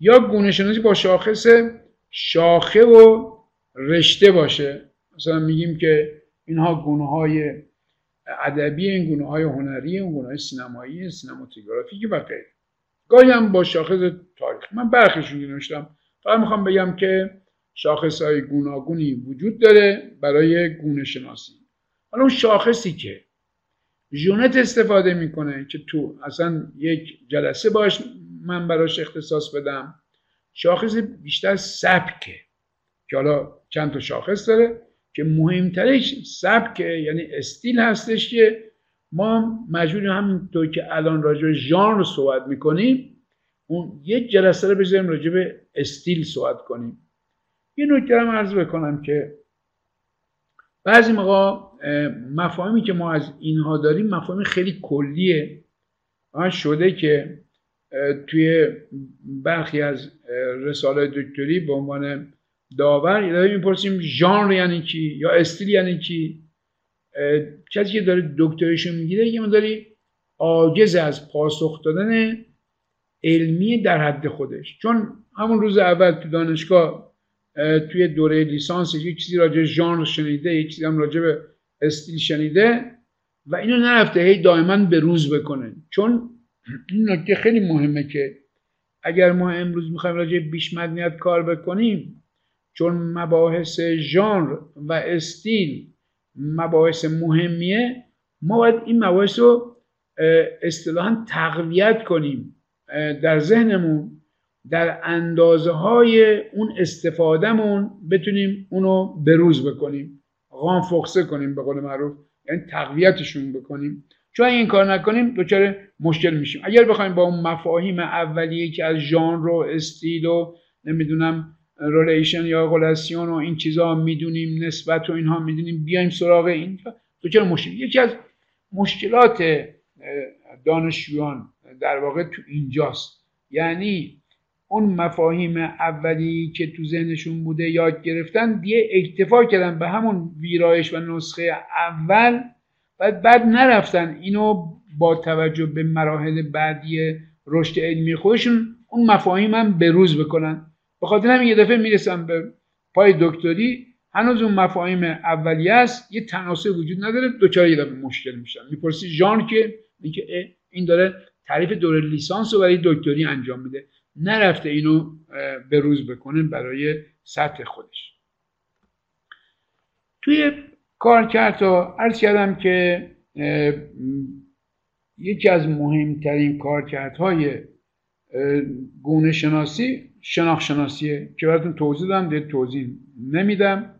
یا گونه شناسی با شاخص شاخه و رشته باشه. مثلا میگیم که اینها گونه های ادبی این گونه های هنری این گونه های سینمایی سینماتوگرافیک و غیره. گاهی هم با شاخص تاریخ. من برخیشون نوشتم. فقط می‌خوام بگم که شاخص های گوناگونی وجود داره برای گونه شناسی. حالا اون شاخصی که ژونت استفاده می‌کنه که تو اصلا یک جلسه باش من براش اختصاص بدم. شاخص بیشتر سبکه که حالا چند تا شاخص داره که مهمترش سبک یعنی استیل هستش که ما مجبوریم همینطور که الان راجع به ژانر صحبت می‌کنیم اون یک جلسه رو بذاریم راجع به استیل صحبت کنیم. یه نکته هم عرض بکنم که بعضی موقع مفاهیمی که ما از اینها داریم مفاهیم خیلی کلیه. من شده که توی برخی از رساله دکتری به عنوان داور داریم می‌پرسیم ژانر یعنی چی یا استیل یعنی چی؟ کسی که داره دکتریشو می‌گیره یه داری عاجز از پاسخ دادن علمی در حد خودش. چون همون روز اول تو دانشگاه توی دوره لیسانس یه چیزی راجع ژانر شنیده یه چیزی هم راجع به استیل شنیده و اینو نرفته هی دائما به روز بکنه. چون این نکته خیلی مهمه که اگر ما امروز می‌خوایم راجع بیش مدنیت کار بکنیم چون مباحث ژانر و استیل مباحث مهمیه ما باید این مباحث رو اصطلاحا تقویت کنیم در ذهنمون در اندازه های اون استفادهمون بتونیم اونو بروز بکنیم فخصه کنیم به قول معروف یعنی تقویتشون بکنیم. چون این کار نکنیم دچار مشکل میشیم. اگر بخوایم با اون مفاهیم اولیه که از ژانر و استیل و نمی‌دونم رولیشن یا غلاسیون و این چیزها می‌دونیم نسبت و اینها می‌دونیم بیایم سراغ این دچار مشکل. یکی از مشکلات دانشجویان در واقع تو اینجاست. یعنی اون مفاهیم اولی که تو ذهنشون بوده یاد گرفتن دیگه اکتفا کردن به همون ویرایش و نسخه اول و بعد نرفتن. اینو با توجه به مراحل بعدی رشد علمی خودشون اون مفاهیم هم بروز بکنن. به خاطر همین یه دفعه می‌رسن به پای دکتری. هنوز اون مفاهیم اولیه است. یه تناسب وجود نداره. دوچار یه دفعه مشکل میشن می‌پرسی ژان که؟ این داره تعریف دوره لیسانس رو برای دکتری انجام میده. نرفته اینو به روز بکنه برای سطح خودش. توی کار ها عرض کردم که یکی از مهمترین کارکردهای گونه شناسی شناخت شناسیه که براتون توضیح دادم توضیح نمیدم.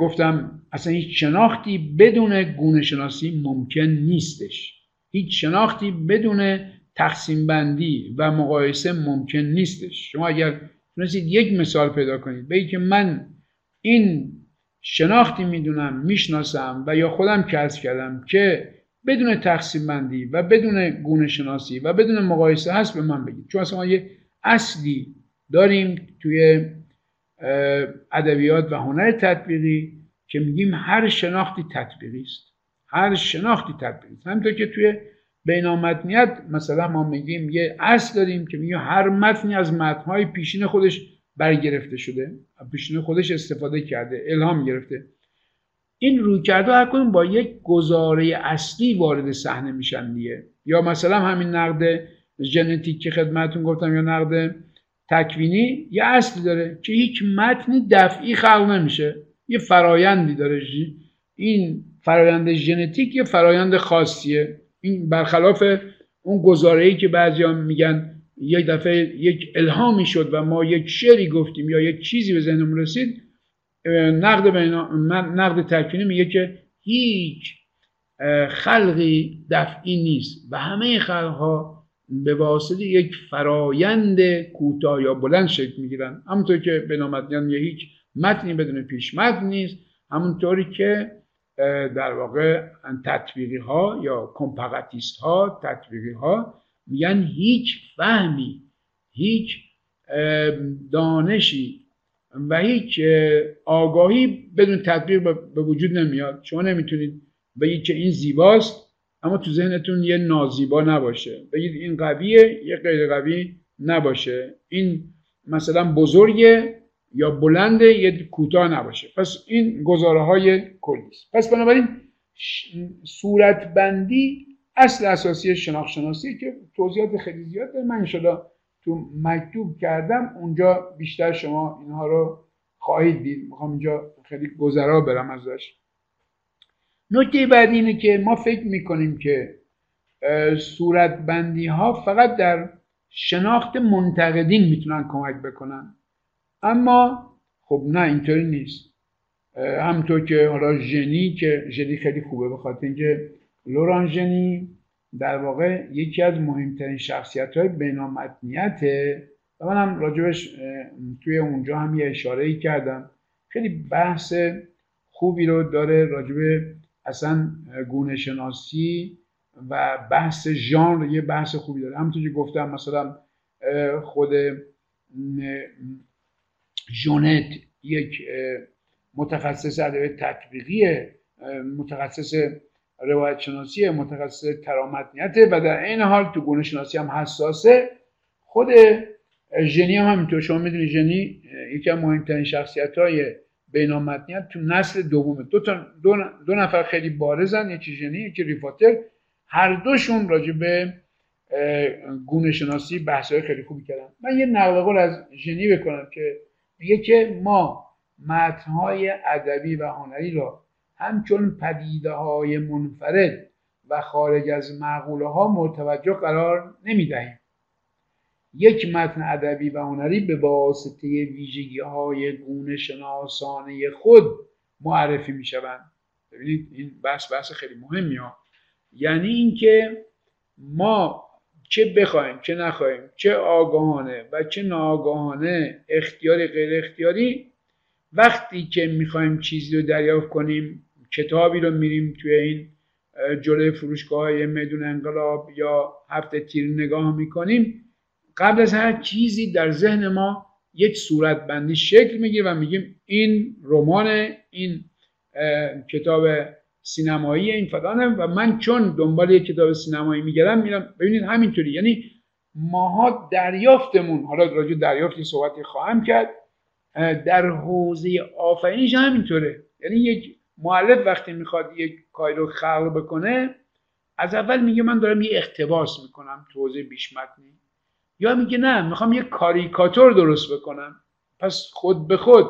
گفتم اصلا هیچ شناختی بدون گونه شناسی ممکن نیستش. هیچ شناختی بدون تقسیم بندی و مقایسه ممکن نیستش. شما اگر تونستید یک مثال پیدا کنید به که من این شناختی می‌دونم می‌شناسم و یا خودم کسب کردم که بدون تقسیم بندی و بدون گونه شناسی و بدون مقایسه هست به من بگید. چون اصلا یه اصلی داریم توی ادبیات و هنر تطبیقی که میگیم هر شناختی تطبیقی است. هر شناختی تطبیقی است. همینطور که توی بینامتنیت مثلا ما میگیم یه اصل داریم که میگیم هر متنی از متنهای پیشین خودش برگرفته شده. پیشین خودش استفاده کرده الهام گرفته. این روی کرده هر کنیم با یک گزاره اصلی وارد صحنه میشن دیگه. یا مثلا همین نقد ژنتیک که خدمتون گفتم یا نقد تکوینی یه اصلی داره که هیچ متنی دفعی خلق نمیشه. یه فرایندی داره. این فرایند ژنتیک یه فرایند خاصیه. این برخلاف اون گزاره ای که بعضیا میگن یک دفعه یک الهامی شد و ما یک شعری گفتیم یا یک چیزی به ذهنمون رسید نقد نقد تکوینی میگه که هیچ خلقی دفعی نیست و همه خلقها به واسطه یک فرایند کوتاه یا بلند شکل می‌گیرن. همونطور که به یه هیچ متنی بدون پیش متن نیست. همونطوری که در واقع تطبیقی ها یا کمپاقتیست ها تطبیقی ها میگن هیچ فهمی هیچ دانشی و هیچ آگاهی بدون تطبیق به وجود نمیاد. شما نمی‌تونید بگید که این زیباست اما تو ذهنتون یه نازیبا نباشه. بگید این قویه یه غیر قوی نباشه. این مثلا بزرگه یا بلنده یه کوتاه نباشه. پس این گزاره های کلی پس بنابراین صورت بندی اصل اساسی شناخت شناسی که توضیحات خیلی زیاد من انشالله تو مکتوب کردم اونجا بیشتر شما اینها رو خواهید دید. می‌خوام اینجا خیلی گذرا برم ازش. نکته بعد اینه که ما فکر می‌کنیم که صورت بندی ها فقط در شناخت منتقدین می‌تونن کمک بکنن. اما خب نه اینطوری نیست. همطور که حالا ژنی که ژنی خیلی خوبه به خاطر اینکه لوران ژنی در واقع یکی از مهمترین شخصیت های بینامتنیته و من هم راجبش توی اونجا هم یه اشاره ای کردم. خیلی بحث خوبی رو داره راجب اصلا گونه شناسی و بحث ژانر یه بحث خوبی داره. همونطور که گفتم مثلا خود جونت یک متخصص ادبیات تطبیقیه. متخصص روایت شناسی متخصص ترامتنیته و در این حال تو گونه شناسی هم حساسه. خود ژنی هم همینطور. شما می‌دونی ژنی یکی از مهمترین شخصیت های بینامتنیت تو نسل دومه. دو, تا دو, دو نفر خیلی بارزن. یکی ژنی یکی ریفاتر. هر دوشون راجع به گونه شناسی بحث های خیلی خوبی کردن. من یه نقل قول از ژنی بکنم که میگه که ما متنهای ادبی و هنری را همچون پدیده های منفرد و خارج از معقوله ها متوجه قرار نمی دهیم. یک متن ادبی و هنری به واسطه ویژگی های گونه شناسانه خود معرفی می شوند ببینید این بحث بحث خیلی مهمی ها یعنی اینکه ما چه بخوایم چه نخواهیم چه آگاهانه و چه ناآگاهانه اختیاری غیر اختیاری وقتی که می‌خوایم چیزی رو دریافت کنیم کتابی رو میریم توی این جلوی فروشگاه های میدون انقلاب یا هفته تیر نگاه می‌کنیم قبل از هر چیزی در ذهن ما یک صورت بندی شکل می‌گیره و میگیم این رمان این کتاب سینمایی این فلانه و من چون دنبال یک کتاب سینمایی میگردم میرم. ببینید همینطوری یعنی ماها دریافتمون حالا راجع دریافتی صحبتی خواهم کرد. در حوزه آفرینش همینطوره. یعنی یک معلف وقتی می‌خواد یک کاری رو خلق بکنه از اول میگه من دارم یه اختباس می‌کنم تو حوزه بیش متنی. یا میگه نه می‌خوام یه کاریکاتور درست بکنم. پس خود به خود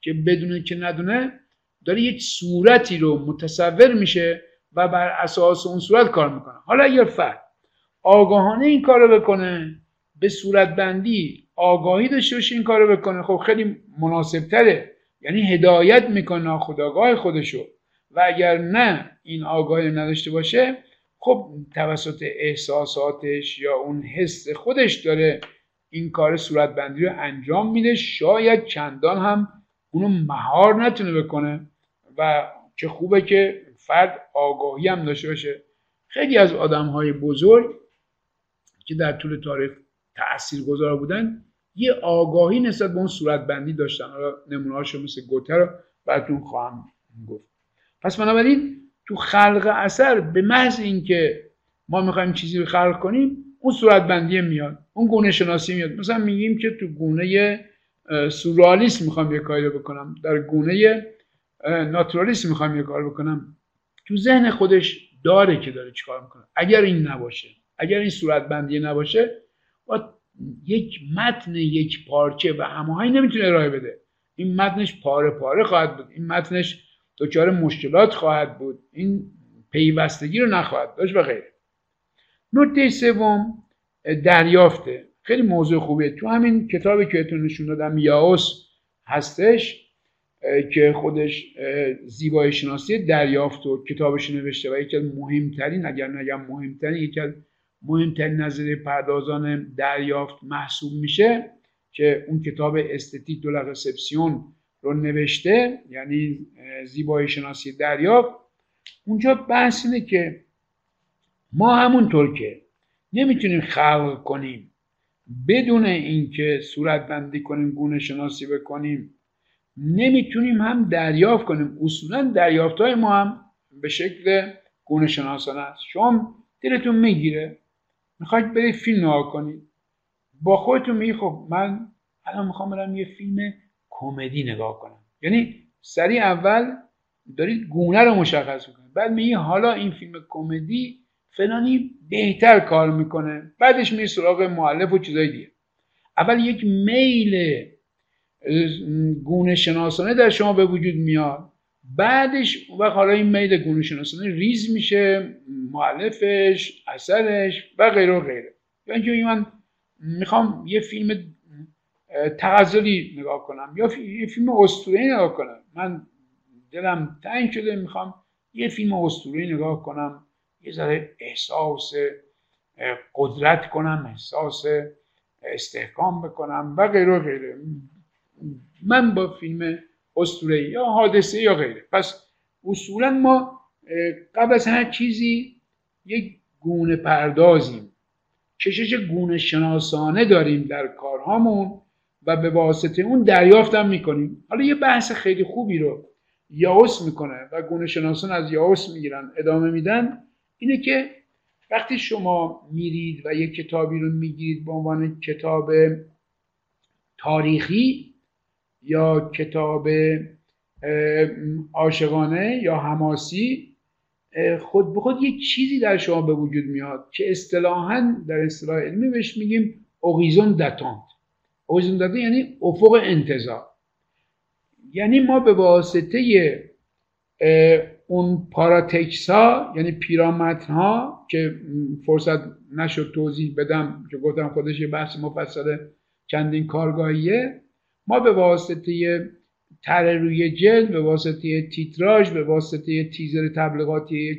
که بدونه که ندونه داره یک صورتی رو متصور میشه و بر اساس اون صورت کار می‌کنه. حالا اگر فرد آگاهانه این کار رو بکنه به صورت بندی آگاهی داشته باشه این کار رو بکنه. خب خیلی مناسب تره یعنی هدایت می‌کنه خداگاه خودشو. و اگر نه این آگاهی نداشته باشه خب توسط احساساتش یا اون حس خودش داره این کار صورت بندی رو انجام میده. شاید چندان هم اونو مهار نتونه بکنه. و چه خوبه که فرد آگاهی هم داشته باشه. خیلی از آدم های بزرگ که در طول تاریخ تأثیر گذار بودن یه آگاهی نسبت به اون صورت بندی داشتن. حالا نمونه هاشو مثل گوته رو براتون خواهم گفت. پس بنابراین تو خلق اثر به محض اینکه ما می‌خوایم چیزی رو خلق کنیم اون صورت بندی میاد اون گونه شناسی میاد. مثلا میگیم که تو گونه سورالیسم می‌خوام یه کاری بکنم. در گونه ناتورالیسم می‌خوام یه کار بکنم. تو ذهن خودش داره که داره چیکار می‌کنه. اگر این نباشه اگر این صورت بندی نباشه با یک متن یک پارچه و هماهنگ نمی‌تونه ارائه بده. این متنش پاره پاره خواهد بود. این متنش دچار مشکلات خواهد بود. این پیوستگی رو نخواهد داشت و غیره. نکته سوم دریافته. خیلی موضوع خوبه تو همین کتابی که اتون نشون دادم یاوس هستش که خودش زیبایی شناسی دریافت و کتابش نوشته و یکی از مهمترین اگر نگم مهمترین یکی از مهمترین نظریه پردازان دریافت محسوب میشه که اون کتاب استتیک دو رسپسیون رو نوشته یعنی زیبایی شناسی دریافت. اونجا بحث اینه که ما همونطور که نمی‌تونیم خلق کنیم بدون اینکه صورت بندی کنیم گونه شناسی بکنیم نمی‌تونیم هم دریافت کنیم. اصولا دریافت های ما هم به شکل گونه شناسانه است. شما دلتون می‌گیره می‌خواید برید فیلم نگاه کنید. با خودتون میگی خب من الان می‌خوام برم یه فیلم کمدی نگاه کنم. یعنی سری اول دارید گونه رو مشخص می‌کنید. بعد میگی حالا این فیلم کمدی فلانی بهتر کار می‌کنه. بعدش میری سراغ معلف و چیزای دیگه. اول یک میل گونه شناسانه در شما به وجود میاد. بعدش و حالا این میل گونه شناسانه ریز میشه معلفش اثرش و غیره و غیره. یعنی من می‌خوام یه فیلم تغزلی نگاه کنم یا یه فیلم اسطوره‌ای نگاه کنم. من دلم تنگ شده می‌خوام یه فیلم اسطوره‌ای نگاه کنم. یه ذره احساس قدرت کنم احساس استحکام بکنم و غیره و غیره. من با فیلم اسطوره یا حادثه یا غیره. پس اصولا ما قبل از هر چیزی یک گونه پردازیم. کشش گونه شناسانه داریم در کارهامون و به واسطه اون دریافتم می‌کنیم. حالا یه بحث خیلی خوبی رو یاوس می‌کنه و گونه شناسان از یاوس می‌گیرن ادامه میدن اینه که وقتی شما میرید و یک کتابی رو می‌گیرید به عنوان کتاب تاریخی یا کتاب عاشقانه یا حماسی خود به خود یک چیزی در شما به وجود میاد که اصطلاحا در اصطلاح علمی بهش میگیم اوغیزون دتانت اوغیزون دتانت یعنی افق انتظار. یعنی ما به واسطه اون پاراتکس ها یعنی پیرامتن ها که فرصت نشد توضیح بدم که گفتم خودش یه بحث مفصل چندین کارگاهیه ما به واسطه تر روی جلد به واسطه تیتراژ به واسطه تیزر تبلیغاتی یک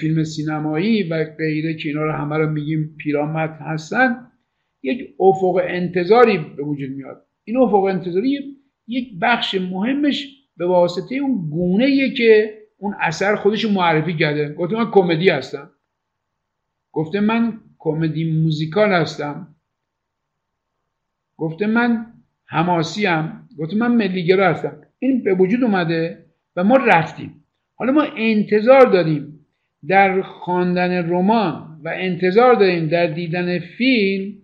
فیلم سینمایی و غیره که اینا رو همه رو میگیم پیرامت هستن یک افق انتظاری به وجود میاد. این افق انتظاری یک بخش مهمش به واسطه اون گونه که اون اثر خودش معرفی کرده. گفته من کمدی هستم. گفته من کمدی موزیکال هستم. گفته من حماسی هم گفته من ملیگرا هستم. این به وجود اومده و ما رفتیم. حالا ما انتظار داریم در خواندن رمان و انتظار داریم در دیدن فیلم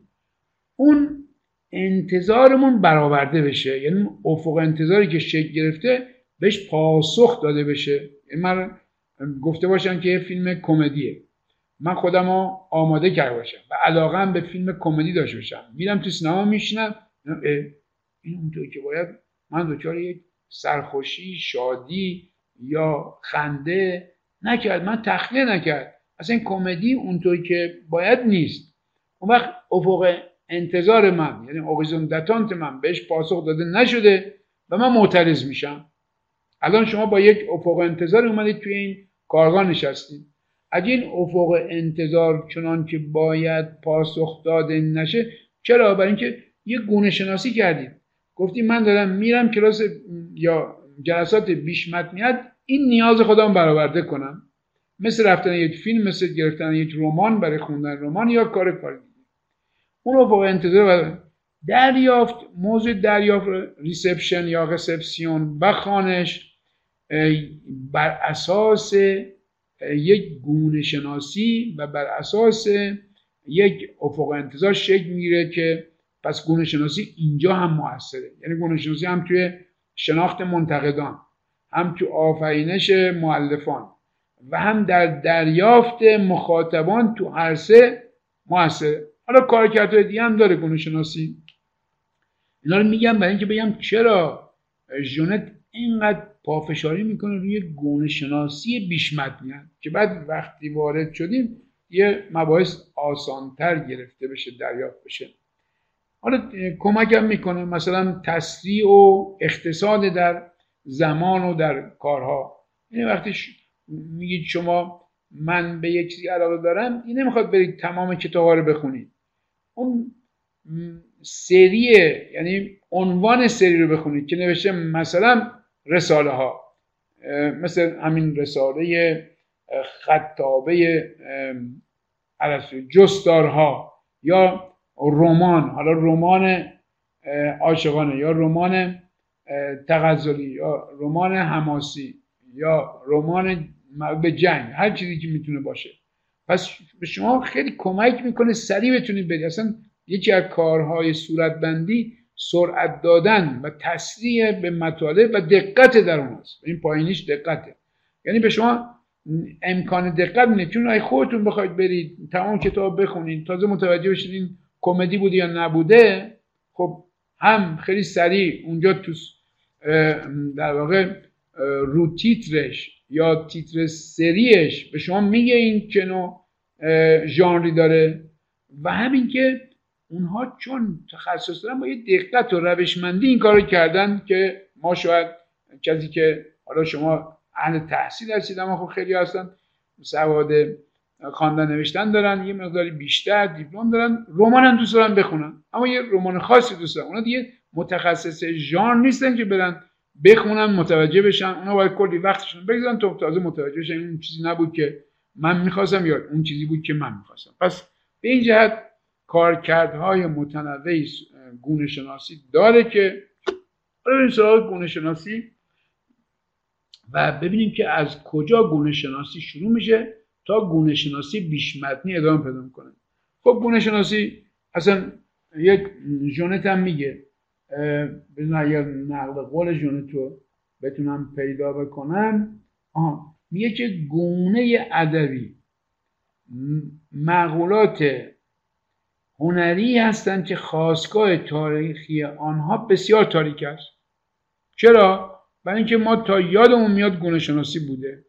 اون انتظارمون برآورده بشه. یعنی افق انتظاری که شکل گرفته بهش پاسخ داده بشه. من گفته باشم که یه فیلم کمدیه. من خودم رو آماده کرده باشم و علاقه به فیلم کمدی داشته باشم. میرم تو سینما میشینم این اونطور که باید من دچار یک سرخوشی شادی یا خنده نکرد من تخلیه نکرد. اصلا این کمدی اونطور که باید نیست. اون وقت افق انتظار من یعنی اوگزون دتانت من بهش پاسخ داده نشده و من معترض میشم. الان شما با یک افق انتظار اومدید توی این کارگاه نشستید. اگه این افق انتظار چنان که باید پاسخ داده نشه چرا؟ برای اینکه یه گونه شناسی کردید. گفتی من دارم میرم کلاس یا جلسات بیش متنیت این نیاز خودم برآورده کنم. مثل رفتن یک فیلم مثل گرفتن یک رمان برای خوندن رمان یا کار کاری اون افق انتظار دریافت موضوع دریافت ریسپشن یا رسپسیون و خانش بر اساس یک گونه شناسی و بر اساس یک افق انتظار شکل می‌گیره که پس گونه شناسی اینجا هم موثره. یعنی گونه شناسی هم توی شناخت منتقدان هم تو آفرینش معلفان و هم در دریافت مخاطبان تو هر سه موثره. حالا کارکردهای دیگه هم داره گونه شناسی اینا رو میگم برای اینکه بگم چرا ژونت اینقدر پافشاری می‌کنه روی گونه شناسی بیش که بعد وقتی وارد شدیم یه مباحث آسانتر گرفته بشه دریافت بشه. حالا کمکم می‌کنه. مثلا تسریع و اقتصاد در زمان و در کارها. یعنی وقتی میگید شما من به یک چیزی علاقه دارم این نمی‌خواد برید تمام کتاب رو بخونید. اون سریه یعنی عنوان سری رو بخونید که نوشته مثلا رساله ها مثل همین رساله خطابه جستارها. یا رمان حالا رمان عاشقانه یا رمان تغزلی یا رمان حماسی یا رمان به جنگ هر چیزی که می‌تونه باشه. پس به شما خیلی کمک می‌کنه سریع بتونید برید. اصلا یکی از کارهای صورتبندی سرعت دادن و تسریع به مطالب و دقت در اون هست این پایینیش دقته. یعنی به شما امکان دقت میده. چون اگه خودتون بخواید برید تمام کتاب بخونید تازه متوجه بشید کمدی بوده یا نبوده خب هم خیلی سریع اونجا تو در واقع رو تیترش یا تیتر سریش به شما میگه این چه نوع ژانری داره و همین که اونها چون تخصص دارن با یه دقت و روشمندی این کارو کردن که ما شاید کسی که حالا شما اهل تحصیل هستید اما خب خیلی هستن سواد خواندن نوشتن دارن یه مقداری بیشتر دیپلم دارن رمان هم دوست دارن بخونن. اما یه رمان خاصی دوست دارن. اونا دیگه متخصص ژانر نیستن که برن بخونن متوجه بشن. اونا باید کلی وقتشون بگذارن تا تازه متوجه بشن اون چیزی نبود که من می‌خواستم یا اون چیزی بود که من می‌خواستم. پس به این جهت کارکردهای متنوعی گونه شناسی داره که بریم سراغ گونه شناسی و ببینیم که از کجا گونه شناسی شروع میشه. گونه شناسی بیش متنی ادامه پیدا می‌کنه. خب گونه شناسی اصلا یک جونت هم میگه بدون اگر نقل قول جونت رو بتونم پیدا بکنم. آها میگه که گونه ادبی مقولات هنری هستند که خواستگاه تاریخی آنها بسیار تاریک است. چرا؟ برای اینکه ما تا یادمون میاد گونه شناسی بوده.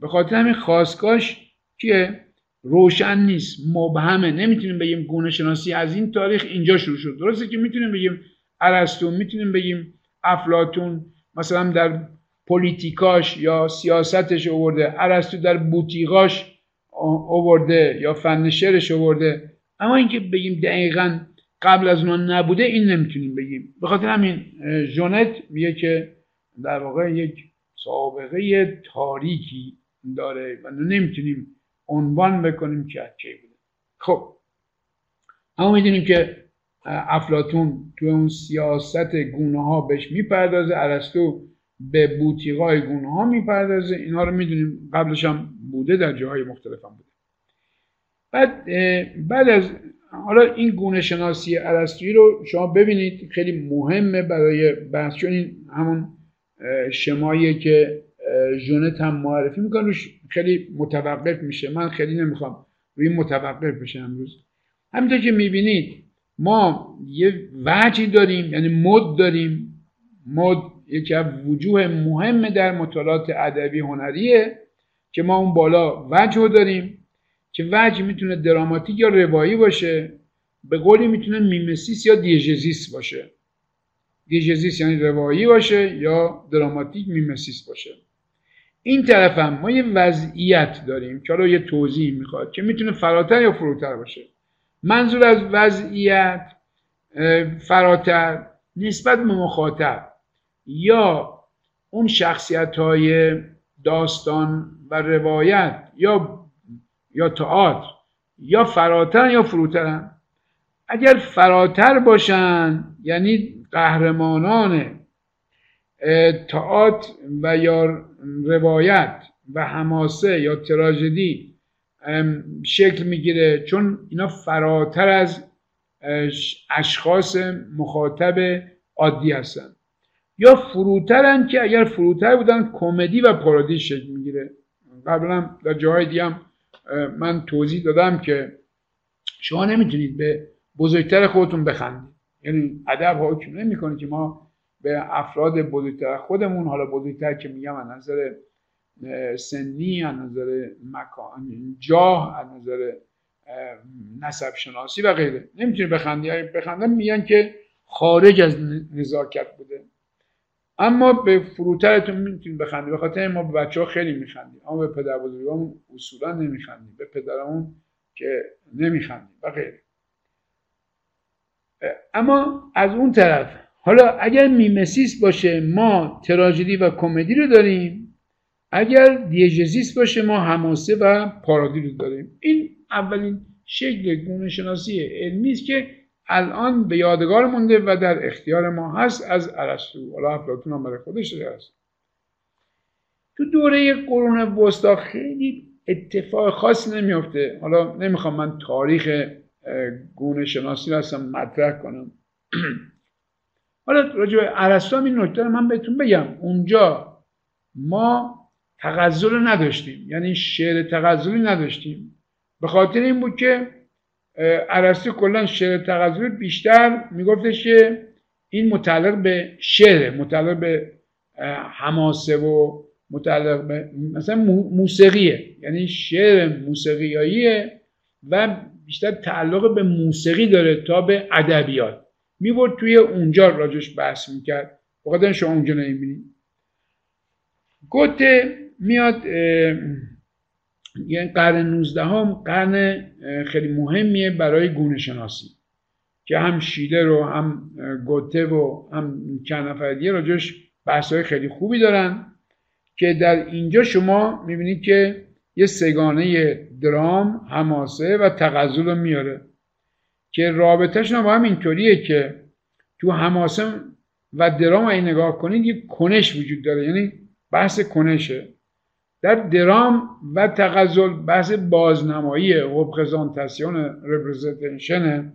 به خاطر همین خواستگاهش که روشن نیست. مبهمه نمی‌تونیم بگیم گونه شناسی از این تاریخ اینجا شروع شد. درسته که می‌تونیم بگیم ارسطو می‌تونیم بگیم افلاتون مثلا در پلیتیکاش یا سیاستش اوورده ارسطو در بوتیقاش اوورده یا فن شعرش اوورده اما اینکه بگیم دقیقا قبل از اونها نبوده این نمی‌تونیم بگیم. به خاطر همین جونت میگه که در واقع یک سابقه تاریکی داره و نمی‌تونیم عنوان بکنیم که از کی بوده. خب. اما می‌دونیم که افلاتون تو اون سیاست گونه ها بهش می‌پردازه ارسطو به بوتیقای گونه ها می‌پردازه. اینها رو می‌دونیم قبلش هم بوده در جاهای مختلف هم بوده. بعد بعد از حالا این گونه شناسی ارسطویی رو شما ببینید خیلی مهمه برای بحث چون این همون شماییه که ژونت هم معرفی می‌کنه. روش خیلی متوقف میشه. من خیلی نمی‌خوام روی متوقف بشه امروز. همینطور که می‌بینید ما یه وجهی داریم یعنی مد داریم. مد یکی از وجوه مهم در مطالعات ادبی هنریه که ما اون بالا وجه داریم که وجه می‌تونه دراماتیک یا روایی باشه به قولی می‌تونه mimesis یا diégésis باشه. diégésis یعنی روایی باشه یا دراماتیک mimesis باشه. این طرف هم ما یه وضعیت داریم که حالا یه توضیح می‌خواد که می‌تونه فراتر یا فروتر باشه. منظور از وضعیت فراتر نسبت به مخاطب یا اون شخصیت های داستان و روایت یا یا تئاتر یا فراتر یا فروترن. اگر فراتر باشن یعنی قهرمانان تئاتر و یا روایت و حماسه یا تراژدی شکل می‌گیره. چون اینا فراتر از اشخاص مخاطب عادی هستن. یا فروترن که اگر فروتر بودن کمدی و پارادی شکل می‌گیره. قبلا در جاهای دیگه من توضیح دادم که شما نمی‌تونید به بزرگتر خودتون بخندید. یعنی ادب حکم نمی‌کنه که ما به افراد بزرگتر. خودمون حالا بزرگتر که میگم از نظر سنی از نظر مکان جاه از نظر نسب شناسی و غیره. نمی‌تونی بخندی. بخندم میگن که خارج از نزاکت بوده. اما به فروترتون می‌تونید بخندید به خاطر ما به بچه ها خیلی میخندیم. اما به پدر بزرگامون اصولا نمیخندیم. به پدرمون که نمیخندیم و غیره. اما از اون طرف حالا اگر میمسیس باشه ما تراژدی و کمدی رو داریم. اگر دیژزیس باشه ما حماسه و پارادی رو داریم. این اولین شکل گونه شناسی علمی است که الان به یادگار مونده و در اختیار ما هست از ارسطو. حالا افلاطون هم برای خودش هست. تو دوره قرون وسطا خیلی اتفاق خاص نمیافته. حالا نمی‌خوام من تاریخ گونه شناسی رو اصلا مطرح کنم. حالا راجع به ارسطو این نکته رو من بهتون بگم. اونجا ما تغزل نداشتیم. یعنی شعر تغزلی نداشتیم. به خاطر این بود که عرصه کلا شعر تغزل بیشتر میگفتش که این متعلق به شعر متعلق به حماسه و متعلق به مثلا موسیقیه. یعنی شعر موسیقیاییه و بیشتر تعلق به موسیقی داره تا به ادبیات. می‌برد توی اونجا راجش بحث می‌کرد. بخاطر شما اونجا نمی‌بینید گوته میاد یعنی قرن 19 هم قرن خیلی مهمیه برای گونه شناسی. که هم شیلر و هم گوته و هم چند نفر دیگه راجش بحث های خیلی خوبی دارن که در اینجا شما می‌بینید که یه سگانه درام هماسه و تغزل رو میاره. که رابطهش با هم اینطوریه که تو هماسه و درام این نگاه کنید یه کنش وجود داره. یعنی بحث کنشه. در درام و تغزل بحث بازنمایی رپرزنتاسیون رپرزنتیشن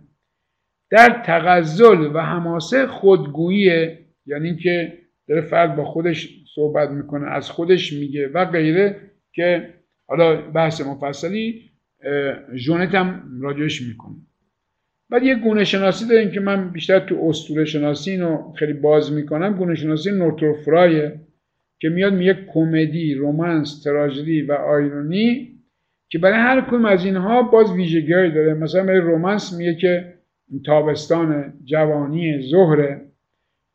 در تغزل و حماسه خودگویی یعنی که داره فرد با خودش صحبت می‌کنه از خودش میگه و غیره که حالا بحث مفصلی جونت هم راجعش می‌کنه. بعد یه گونه شناسی داریم که من بیشتر تو اسطوره شناسی اینو خیلی باز می‌کنم. گونه شناسی نوتروفرایه که میاد میگه کمدی رومانس تراژدی و آیرونی که برای هر کدوم از اینها باز ویژگی داره. مثلا برای رومانس میگه که تابستان جوانی ظهره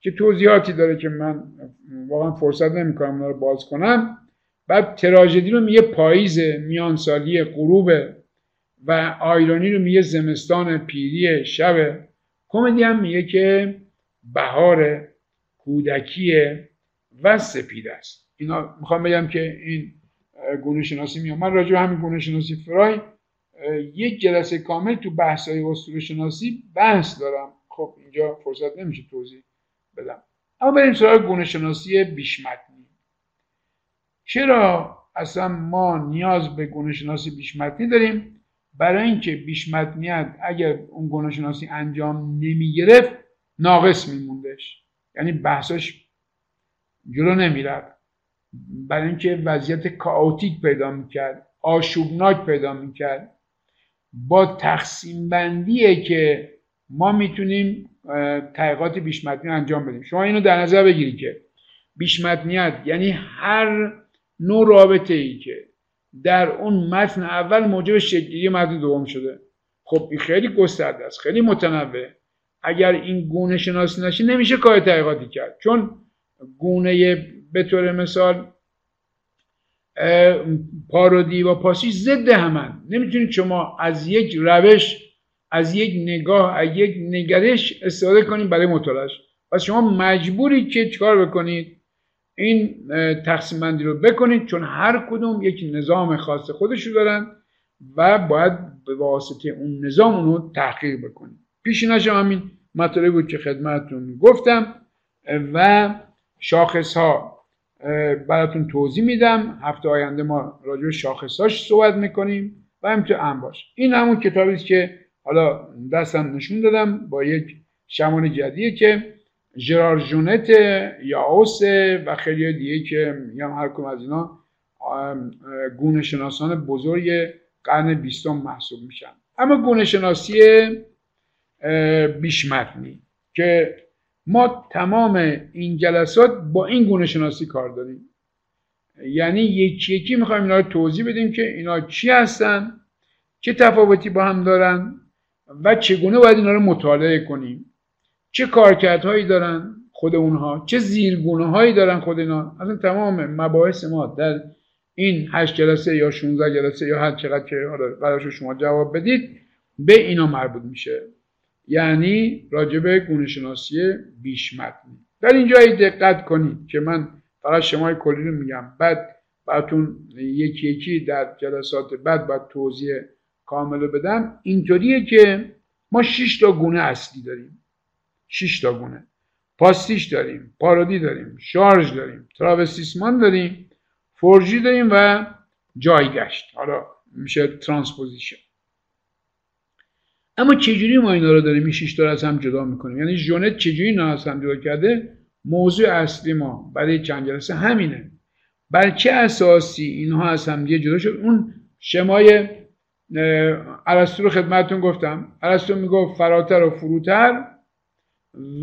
که توضیحاتی داره که من واقعا فرصت نمی‌کنم اونا رو باز کنم. بعد تراژدی رو میگه پاییز میانسالی غروبه و آیرونی رو میگه زمستان پیری شبه کمدی هم میگه که بهار کودکیه و سپید است. اینا می‌خوام بگم که این گونه شناسی میام من راجع همین گونه شناسی فرای یک جلسه کامل تو بحث های اسطوره شناسی بحث دارم. خب اینجا فرصت نمیشه توضیح بدم. اما بریم سراغ گونه شناسی بیشمتنی. چرا اصلا ما نیاز به گونه شناسی بیشمتنی داریم؟ برای اینکه بیشمتنیت اگر اون گونه شناسی انجام نمی گرفت ناقص میموندش. یعنی بحثش جلو نمی‌رفت. برای اینکه وضعیت کاوتیک پیدا می‌کرد آشوبناک پیدا می‌کرد. با تقسیم بندیه که ما می‌تونیم تحقیقات بیشمتنی انجام بدیم. شما اینو در نظر بگیرید که بیشمتنیت یعنی هر نوع رابطه ای که در اون متن اول موجب شکلی متن دوم شده. خب این خیلی گسترده است خیلی متنوع. اگر این گونه شناسی نشه نمیشه کار تحقیقاتی کرد. چون گونه به طور مثال پارودی و پاسیش ضد همن. نمی‌تونید شما از یک روش از یک نگاه از یک نگرش استفاده کنید برای مطالعهش پس شما مجبورید که چکار بکنید؟ این تقسیم بندی رو بکنید چون هر کدوم یک نظام خاص خودشو دارن و باید به واسطه اون نظام اونو تحقیق بکنید. پیشینش همین مطالبی بود که خدمتتون گفتم و شاخص ها براتون توضیح میدم. هفته آینده ما راجع به شاخص هاش صحبت می‌کنیم و همینطور انباش این همون کتابی است که حالا دستم نشون دادم با یک شمان جدیه که ژرار جونت یا اوسه و خیلی دیگه که میگم هر کم از اینا گونه شناسان بزرگ قرن بیستم محسوب میشن. اما گونه شناسی بیشمتنی که ما تمام این جلسات با این گونه شناسی کار داریم. یعنی یکی یکی می‌خوایم اینا رو توضیح بدیم که اینا چی هستن چه تفاوتی با هم دارن و چگونه باید اینا رو مطالعه کنیم. چه کارکردهایی دارن خود اونها؟ چه زیرگونه هایی دارن خود اینا؟ اصلا تمام مباحث ما در این هشت جلسه یا 16 جلسه یا هر چقدر که قرار شما جواب بدید به اینا مربوط میشه. یعنی راجب گونه شناسی بیش در اینجا دقت کنید که من فقط شمای کلی رو میگم. بعد براتون یکی یکی در جلسات بعد باید توضیح کامل رو بدم. اینطوریه که ما 6 تا گونه اصلی داریم. 6 تا گونه. pastiche داریم parodie داریم charge داریم travestissement داریم forgerie داریم و جایگشت. حالا میشه transposition. اما چجوری ما اینا رو داریم این شش تا از هم جدا می‌کنیم؟ یعنی ژنت چجوری اینا از هم جدا کرده؟ موضوع اصلی ما برای چند جلسه همینه. بر چه اساسی اینها از هم جدا شد؟ اون schéma ی ارسطو رو خدمتتون گفتم. ارسطو می‌گفت فراتر و فروتر.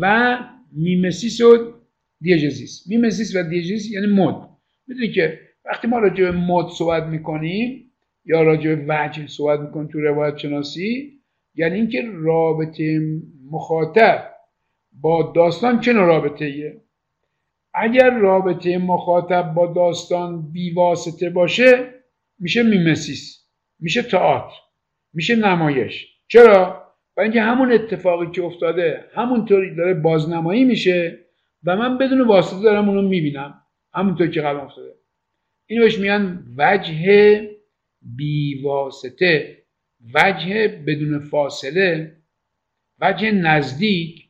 و mimesis و diegesis. mimesis و diegesis یعنی mode. می‌دونی که وقتی ما راجع به mode صحبت می‌کنیم یا راجع به وجه صحبت می‌کنیم تو روایت شناسی یعنی اینکه رابطه مخاطب با داستان چه نوع رابطه ایه؟ اگر رابطه مخاطب با داستان بیواسطه باشه میشه میمسیس میشه تئاتر میشه نمایش. چرا؟ و اینکه همون اتفاقی که افتاده همونطوری داره بازنمایی میشه و من بدون واسطه دارم اونو می‌بینم همونطور که قبل افتاده. اینو بهش میگن وجه بیواسطه وجه بدون فاصله وجه نزدیک.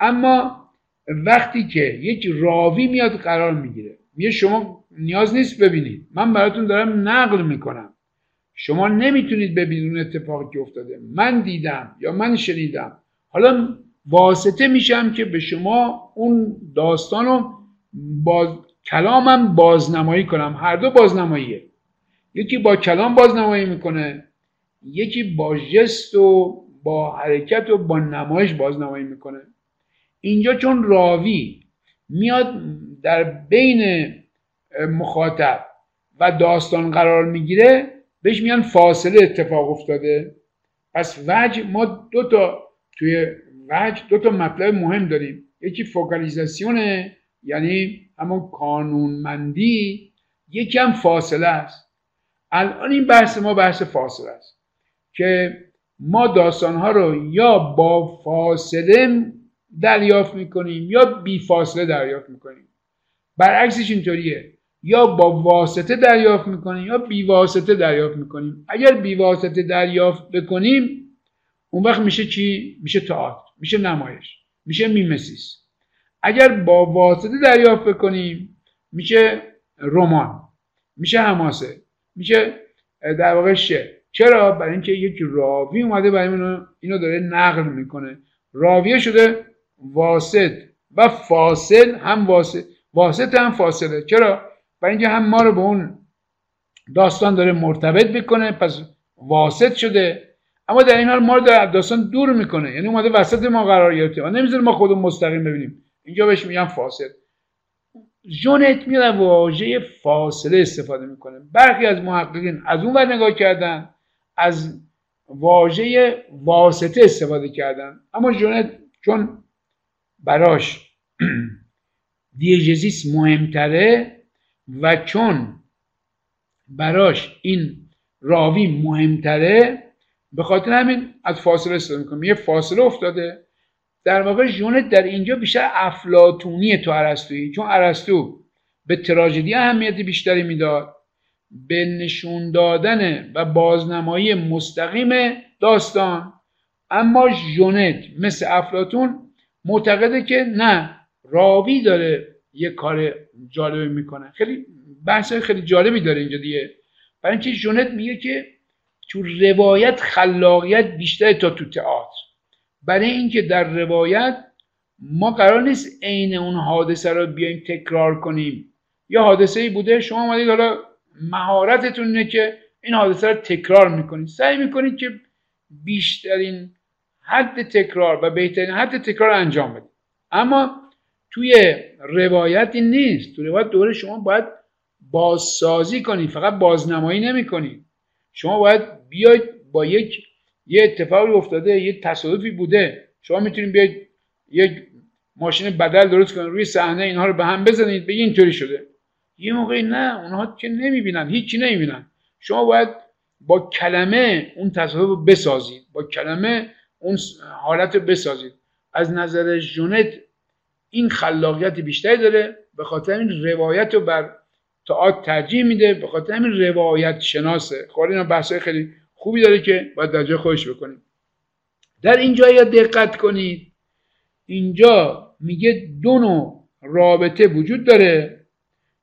اما وقتی که یک راوی میاد قرار می‌گیره میگه شما نیاز نیست ببینید من براتون دارم نقل می‌کنم. شما نمی‌تونید ببینید اون اتفاقی که افتاده. من دیدم یا من شنیدم. حالا واسطه میشم که به شما اون داستان رو با کلامم بازنمایی کنم. هر دو بازنماییه. یکی با کلام بازنمایی می‌کنه یکی با جست و با حرکت و با نمایش بازنمایی می‌کنه. اینجا چون راوی میاد در بین مخاطب و داستان قرار می‌گیره بهش میان فاصله اتفاق افتاده. پس وجه ما دو تا توی وجه دو تا مطلب مهم داریم. یکی فوکالیزاسیونه یعنی همون کانونمندی یکی هم فاصله است. الان این بحث ما بحث فاصله است که ما داستانها رو یا با فاصله دریافت می‌کنیم یا بی فاصله دریافت می‌کنیم. برعکسش اینطوریه. یا با واسطه دریافت می‌کنیم یا بی واسطه دریافت می‌کنیم. اگر بی واسطه دریافت بکنیم اون وقت میشه چی؟ میشه تئاتر میشه نمایش میشه میمسیس. اگر با واسطه دریافت بکنیم میشه رمان میشه حماسه میشه در واقع شعر. چرا؟ برای اینکه یک راوی اومده برای اینو, اینو داره نقل می‌کنه. راویه شده واسط و فاصل هم واسط واسط هم فاصله. چرا؟ برای اینکه هم ما رو به اون داستان داره مرتبط می‌کنه پس واسط شده. اما در این حال ما رو در داستان دور می‌کنه. یعنی اومده وسط ما قرار گرفته و نمی‌ذاره ما خودمون مستقیم ببینیم. اینجا بهش میگن فاصل جونت میاد واژه فاصله استفاده می‌کنه. برخی از محققین از اون ور نگاه کردن از واژه واسطه استفاده کردن. اما جونت چون براش دیجزیس مهمتره و چون براش این راوی مهمتره به خاطر همین از فاصله استفاده می‌کنه یه فاصله افتاده. در واقع ژونت در اینجا بیشتر افلاتونی تو عرستویی چون عرستو به تراژدی اهمیت بیشتری می‌داد. به نشون دادن و بازنمایی مستقیم داستان. اما ژونت مثل افلاتون معتقده که نه راوی داره یه کار جالبی می‌کنه. خیلی بحث خیلی جالبی داره اینجا دیگه. برای اینکه ژونت میگه که تو روایت خلاقیت بیشتر تا تو تئاتر. برای اینکه در روایت ما قرار نیست عین اون حادثه رو بیایم تکرار کنیم. یا حادثه ای بوده شما اومدید حالا مهارتتون اینه که این حادثه رو تکرار می‌کنید. سعی می‌کنید که بیشترین حد تکرار و بهترین حد تکرار انجام بدید. اما توی روایتی نیست. تو روایت دوره شما باید بازسازی کنید فقط بازنمایی نمی‌کنید شما باید بیاید با یک یه اتفاقی افتاده یه تصادفی بوده. شما می‌تونید بیاید یک ماشین بدل درست کنید روی صحنه اینها رو به هم بزنید به اینطوری شده. یه موقعی نه اونها که نمی‌بینن هیچی نمی‌بینن. شما باید با کلمه اون تصادف رو بسازید. با کلمه اون حالت رو بسازید. از نظر جونت این خلاقیت بیشتری داره به خاطر این روایت رو بر تئاتر ترجیح میده به خاطر همین روایت شناسه. خب اینا بحثای خیلی خوبی داره که باید در جای خودش بکنیم. در اینجا یا دقت کنید اینجا میگه دو نوع رابطه وجود داره.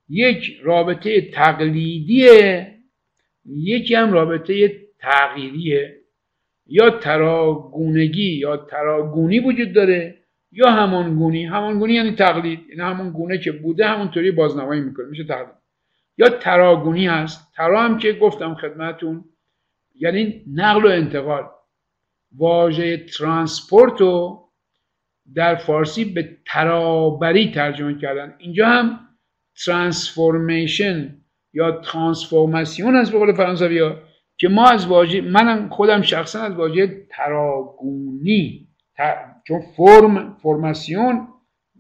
یک رابطه تقلیدیه یکی هم رابطه تغییریه. یا تراگونگی یا تراگونی وجود داره. یا همانگونی همانگونی یعنی تقلید یعنی همون گونه که بوده همونطوری بازنمایی می‌کنه میشه تقلید. یا تراگونی هست ترا هم که گفتم خدمتون یعنی نقل و انتقال. واژه ترانسپورت رو در فارسی به ترابری ترجمه کردن. اینجا هم ترانسفورمیشن یا ترانسفورماسیون از به قول فرانسوی ها که ما از واژه منم خودم شخصا از واژه تراگونی چون فرم فرماسیون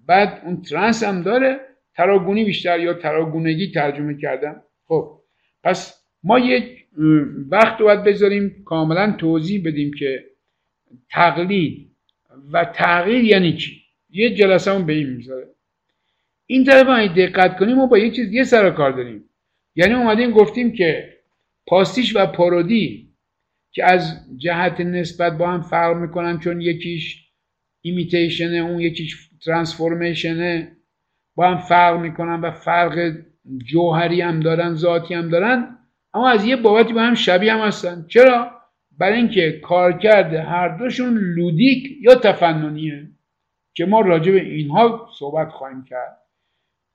بعد اون ترانس هم داره. تراگونی بیشتر یا تراگونگی ترجمه کردم. خب پس ما یک وقت باید بذاریم کاملا توضیح بدیم که تقلید و تغییر یعنی چی؟ یه جلسه هم به این می‌ذاره. این طرف دقت کنیم ما با یه چیز یه سر کار داریم. یعنی اومدیم گفتیم که پاستیش و پارودی که از جهت نسبت با هم فرق می‌کنن چون یکیش ایمیتیشنه اون یکیش ترانسفورمیشنه با هم فرق می‌کنن و فرق جوهری هم دارن ذاتی هم دارن اما از یه بابتی با هم شبیه هم هستن. چرا؟ برای اینکه کارکرد هر دوشون لودیک یا تفننیه که ما راجع به اینها صحبت خواهیم کرد.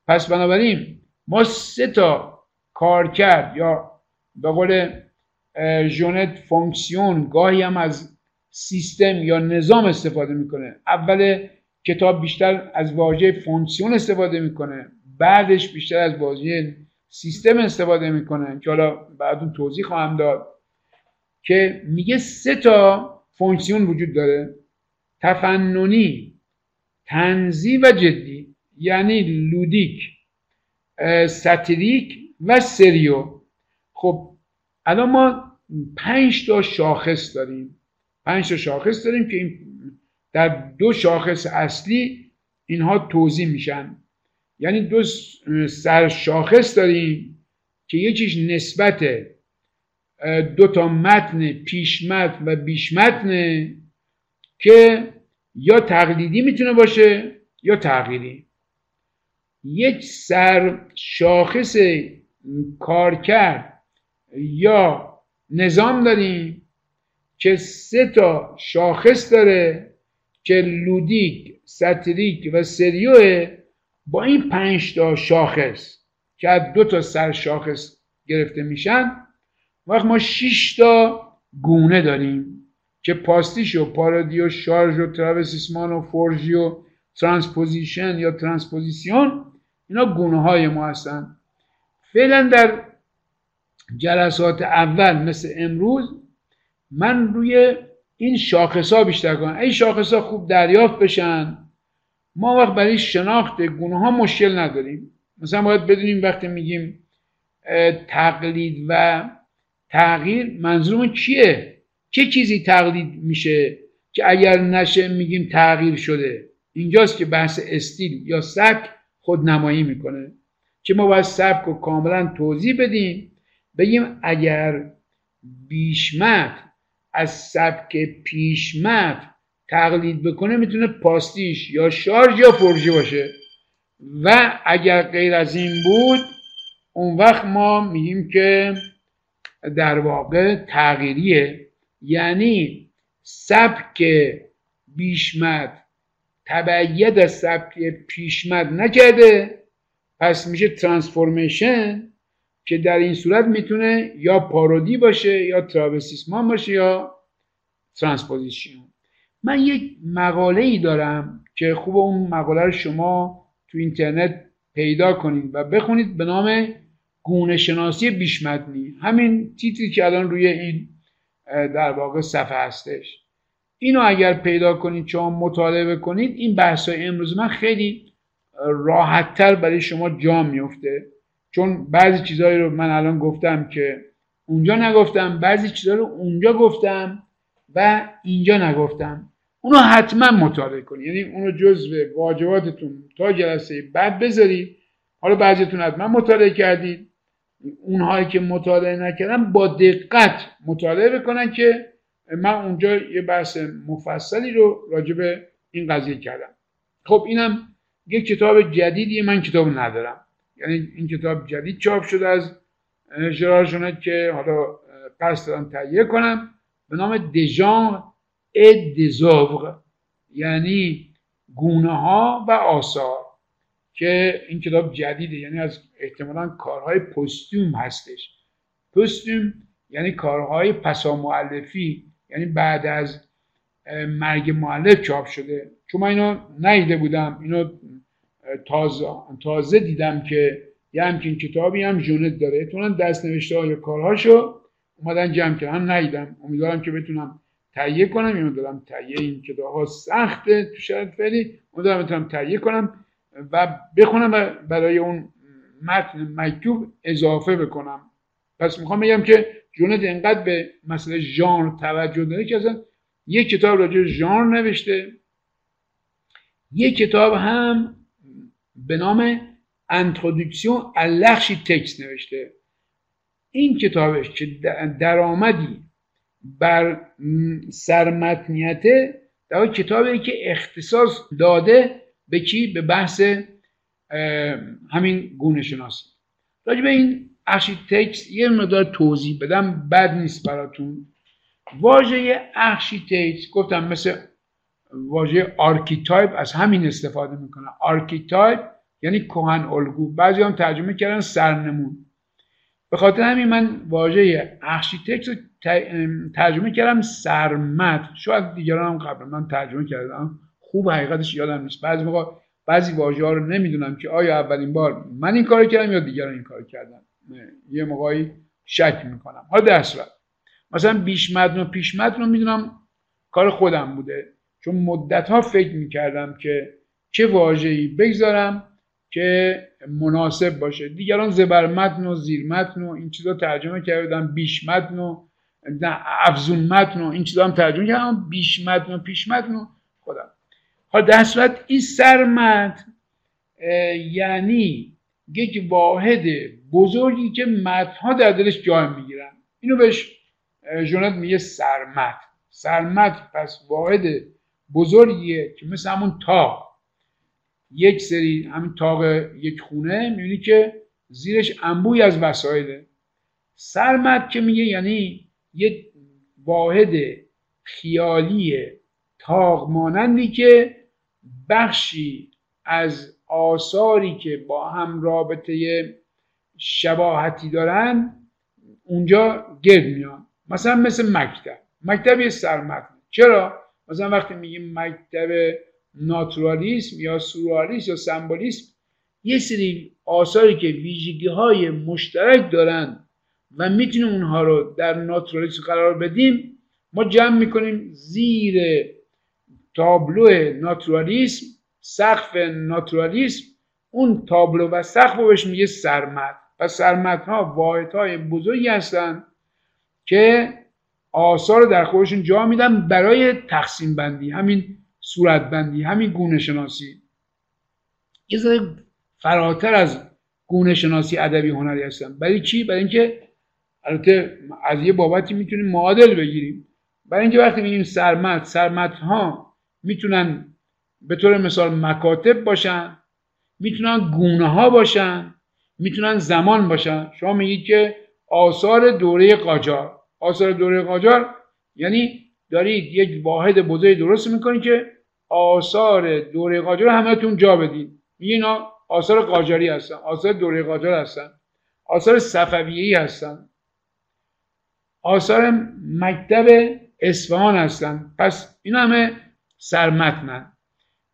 پس بنابراین ما سه تا کارکرد یا به قول ژنت fonction گاهی هم از سیستم یا نظام استفاده می‌کنه. اول کتاب بیشتر از واژه fonction استفاده می‌کنه بعدش بیشتر از واژه سیستم استفاده می‌کنه که حالا بعد اون توضیح خواهم داد که میگه سه تا fonction وجود داره تفننی تنزی و جدی یعنی لودیک ساتیریک و سریو. خب الان ما پنج تا شاخص داریم. پنج تا شاخص داریم که این در دو شاخص اصلی اینها توضیح میشن. یعنی دو سر شاخص داریم که یکیش نسبت دو تا متن پیش متن و بیش متن که یا تقلیدی می‌تونه باشه یا تغییری. یک سر شاخص کارکرد یا نظام داریم که سه تا شاخص داره که لودیک ستریک و سریوه با این پنج تا شاخص که از دو تا سر شاخص گرفته میشن. وقت ما شش تا گونه داریم که pastiche و parodie و charge و travestissement و forgerie و transposition یا transposition اینا گونه های ما هستن. فعلا در جلسات اول مثل امروز من روی این شاخص ها بیشتر کنم. این شاخص ها خوب دریافت بشن ما وقت برای شناخت گونه ها مشکل نداریم. مثلا باید بدونیم وقتی میگیم تقلید و تغییر منظورمون چیه؟ چه چیزی تقلید میشه که اگر نشه میگیم تغییر شده؟ اینجاست که بحث استیل یا سبک خودنمایی می‌کنه که ما باید سبک رو کاملا توضیح بدیم. بگیم اگر بیشمت از سبک پیشمت تقلید بکنه می‌تونه پاستیش یا شارژ یا فرژی باشه. و اگر غیر از این بود اون وقت ما میگیم که در واقع تغییریه. یعنی سبک بیشمت تبعید از سبک پیشمت نکرده پس میشه ترانسفورمیشن که در این صورت می‌تونه یا پارودی باشه یا ترابسیسمان باشه یا transposition. من یک مقاله ای دارم که خوب اون مقاله رو شما تو اینترنت پیدا کنید و بخونید به نام گونه شناسی بیش‌متنی همین تیتری که الان روی این در واقع صفحه هستش. اینو اگر پیدا کنید شما مطالعه کنید این بحث های امروز من خیلی راحتتر برای شما جا میفته چون بعضی چیزهایی رو من الان گفتم که اونجا نگفتم بعضی چیزها رو اونجا گفتم و اینجا نگفتم. اونو حتما مطالعه کنید یعنی اونو جزو واجباتتون تا جلسه بعد بذارید حالا بعضیتون حتما مطالعه کردید اونهایی که مطالعه نکردن با دقت مطالعه بکنن که من اونجا یه بحث مفصلی رو راجع به این قضیه کردم. خب اینم یه کتاب جدیدیه من کتاب ندارم. یعنی این کتاب جدید چاپ شده از ژرار که حالا قصد دارم تهیه کنم. به نام دژان اد یعنی گونه ها و آثار که این کتاب جدیده. یعنی از احتمالا کارهای پستوم هستش. پستوم یعنی کارهای پسا معلفی یعنی بعد از مرگ معلف چاپ شده. چون من اینو نیده بودم اینو تازه, تازه دیدم که یه همچین کتابی هم جونت داره. احتمالا دست نوشته های کارهاشو اومدن جمع کردن. نیدم امیدوارم که بتونم تهیه کنم. اینو دارم تهیه این کتاب ها سخته تو شرط فعلی. امیدوارم بتونم تهیه کنم و بخونم و برای اون متن مکتوب اضافه بکنم. پس می‌خوام بگم که جونت انقدر به مسئله ژانر توجه داره که اصلا یک کتاب راجع ژانر نوشته. یک کتاب هم به نام Introduction à l'architexte نوشته. این کتابش که درآمدی بر سرمتنیته در کتابی که اختصاص داده به کی؟ به بحث همین گونه شناسی راجع به این architexte یه مقدار توضیح بدم بد نیست براتون. واژه architexte گفتم مثل واژه archetype از همین استفاده می‌کنه. archetype یعنی کهن الگو. بعضی هم ترجمه کردن سرنمون. به خاطر همین من واژه architexte رو ترجمه کردم سرمتن شاید دیگران هم قبل من ترجمه کردم. خوب حقیقتش یادم نیست. بعضی موقع بعضی واژه ها رو نمی‌دونم که آیا اولین بار من این کار کردم یا دیگران این کار کردن. یه موقعی شک می‌کنم. حالا در صورت مثلا بیش متن و پیش متن رو می‌دونم کار خودم بوده. چون مدت ها فکر می‌کردم که چه واژه‌ای بگذارم که مناسب باشه. دیگران زبر متن و زیر متن و این چیزا ترجمه کردم بیش متن و افزون متن و این چیزا هم ترجمه کردم بیش متن و پیش متن و خودم. حالا در صورت این سرمت یعنی یک واحد بزرگی که متنها در دلش جای می‌گیرن. اینو بهش جونت میگه سرمت سرمت پس واحد بزرگیه که مثل همون تاق. یک سری همین تاق یک خونه می‌بینی که زیرش انبوی از وسایله. سرمت که میگه یعنی یک واحد خیالی تاق مانندی که بخشی از آثاری که با هم رابطه شباهتی دارن اونجا گرد میان. مثلا مثل مکتب. مکتب یه چرا؟ مثلا وقتی میگیم مکتب ناتورالیسم یا سورالیسم یا سمبولیسم یه سری آثاری که ویژگی های مشترک دارن و می‌تونیم اونها رو در ناتورالیسم قرار بدیم ما جمع می‌کنیم زیر تابلو ناتورالیسم سقف ناتورالیسم اون تابلو و سقف رو بهش میگه سرمت و سرمت ها واحد های بزرگی هستن که آثار در خودشون جا میدن برای تقسیم بندی همین صورت بندی همین گونه شناسی. یه ذره فراتر از گونه شناسی ادبی هنری هستن برای چی؟ برای اینکه البته از یه بابتی می‌تونیم معادل بگیریم. برای اینکه وقتی میگیم سرمت سرمت ها می‌تونن به طور مثال مکاتب باشن می‌تونن گونه ها باشن می‌تونن زمان باشن. شما میگید که آثار دوره قاجار. آثار دوره قاجار یعنی دارید یک واحد بزرگ درست می‌کنید که آثار دوره قاجار همتون جا بدید میگه اینا آثار قاجاری هستن آثار دوره قاجار هستن آثار صفویه‌ای هستن. آثار مکتب اصفهان هستن. پس این همه سرمتنن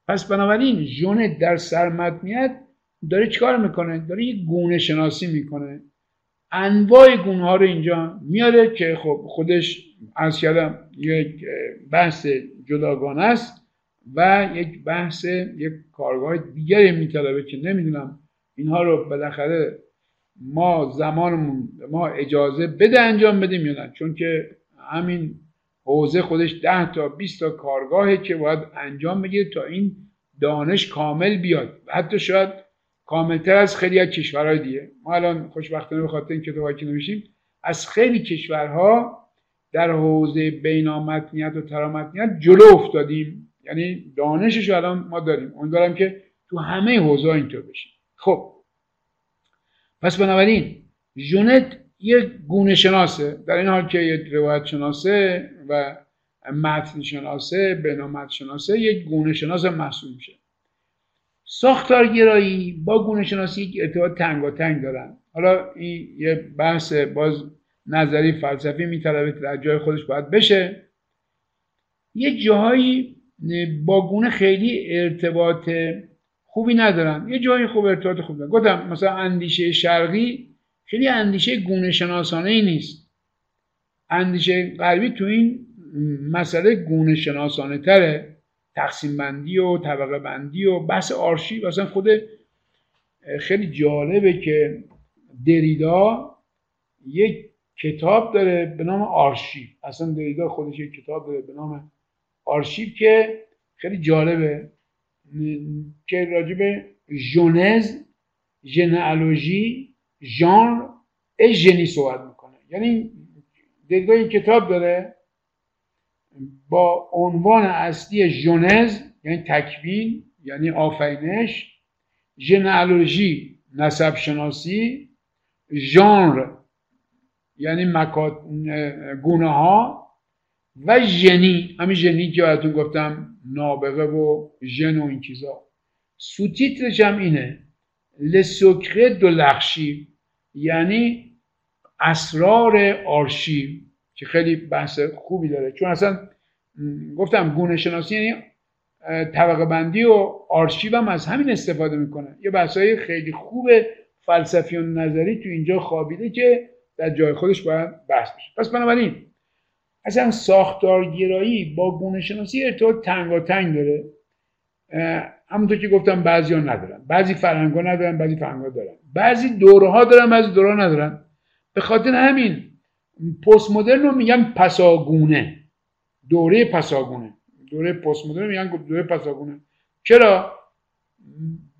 پس بنابراین ژونت در سرمتنیت داره چیکار می‌کنه؟ داره یک گونه شناسی می‌کنه. انواع گونه ها رو اینجا میاره که خب خودش از کردم یک بحث جداگانه است و یک بحث یک کارگاه دیگری میطلبه که نمی‌دونم اینها رو بالاخره ما زمانمون ما اجازه بده انجام بدیم یا نه؟ چون که همین حوزه خودش ده تا 20 تا کارگاهه که باید انجام بگیره تا این دانش کامل بیاد. حتی شاید کاملتر از خیلی از کشورهای دیگه. ما الان خوشبختانه به خاطر این کتابی که نوشیم از خیلی کشورها در حوزه بینامتنیت و ترامتنیت جلو افتادیم. یعنی دانشش الان ما داریم. امیدوارم که تو همه حوزه اینطور بشه خب. پس بنابراین ژونت یک گونه شناسه. در این حال که یک روایت شناسه و متن شناسه بنامت شناسه یک گونه شناس محسوب میشه. ساختارگرایی با گونه شناسی یک ارتباط تنگ دارن. حالا این یه بحث باز نظری فلسفی میطلبه در جای خودش باید بشه. یه جاهایی با گونه خیلی ارتباط خوبی ندارن. یه جایی خوب ارتباط خوب دارن گفتم مثلا اندیشه شرقی خیلی اندیشه گونه شناسانه ای نیست. اندیشه غربی تو این مسئله گونه شناسانه تره تقسیم بندی و طبقه بندی و بحث آرشیو. اصلا خود خیلی جالبه که دریدا یک کتاب داره به نام آرشیو. اصلا دریدا خودش یک کتاب داره به نام آرشیو که خیلی جالبه. که راجب ژونز ژنئالوژی ژانر ژنی صحبت می‌کنه. یعنی دریدا این کتاب داره. با عنوان اصلی ژونز یعنی تکوین یعنی آفرینش ژنئالوژی نسب شناسی ژانر یعنی مکات... گونه ها و ژنی. همین ژنی که براتون گفتم نابغه و ژن و این چیزا. سوتیترش هم اینه. لسوکره دو لخشی یعنی اسرار آرشیو. که خیلی بحث خوبی داره. چون اصلا گفتم گونه شناسی یعنی طبقه بندی و آرشیو هم از همین استفاده می‌کنه. یه های خیلی خوب فلسفی و نظری تو اینجا خوابیده که در جای خودش باید بحث بشه. پس بنابراین اصلا ساختارگرایی با گونه شناسی ارتباط تنگ داره. همونطور که گفتم بعضی ها ندارن. بعضی فرهنگ ندارن بعضی فرهنگ دارن. بعضی دوره ها دارن بعضی دوره ندارن. به خاطر همین پست مدرن رو میگن پساگونه. دوره پساگونه. دوره پست مدرن میگن دوره پساگونه. چرا؟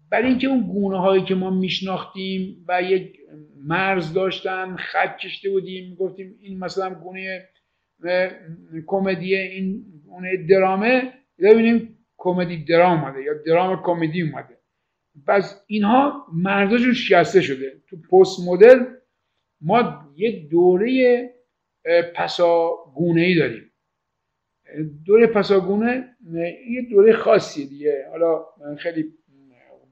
برای اینکه اون گونه هایی که ما میشناختیم و یک مرز داشتن خط کشته بودیم گفتیم این مثلا گونه کمدی این گونه درامه. ببینیم کمدی درام اومده یا درام کمدی اومده. پس اینها مرزاشون شکسته شده. تو پست مدرن ما یه دوره پساگونه ای داریم. دوره پساگونه یه دوره خاصی دیگه. حالا خیلی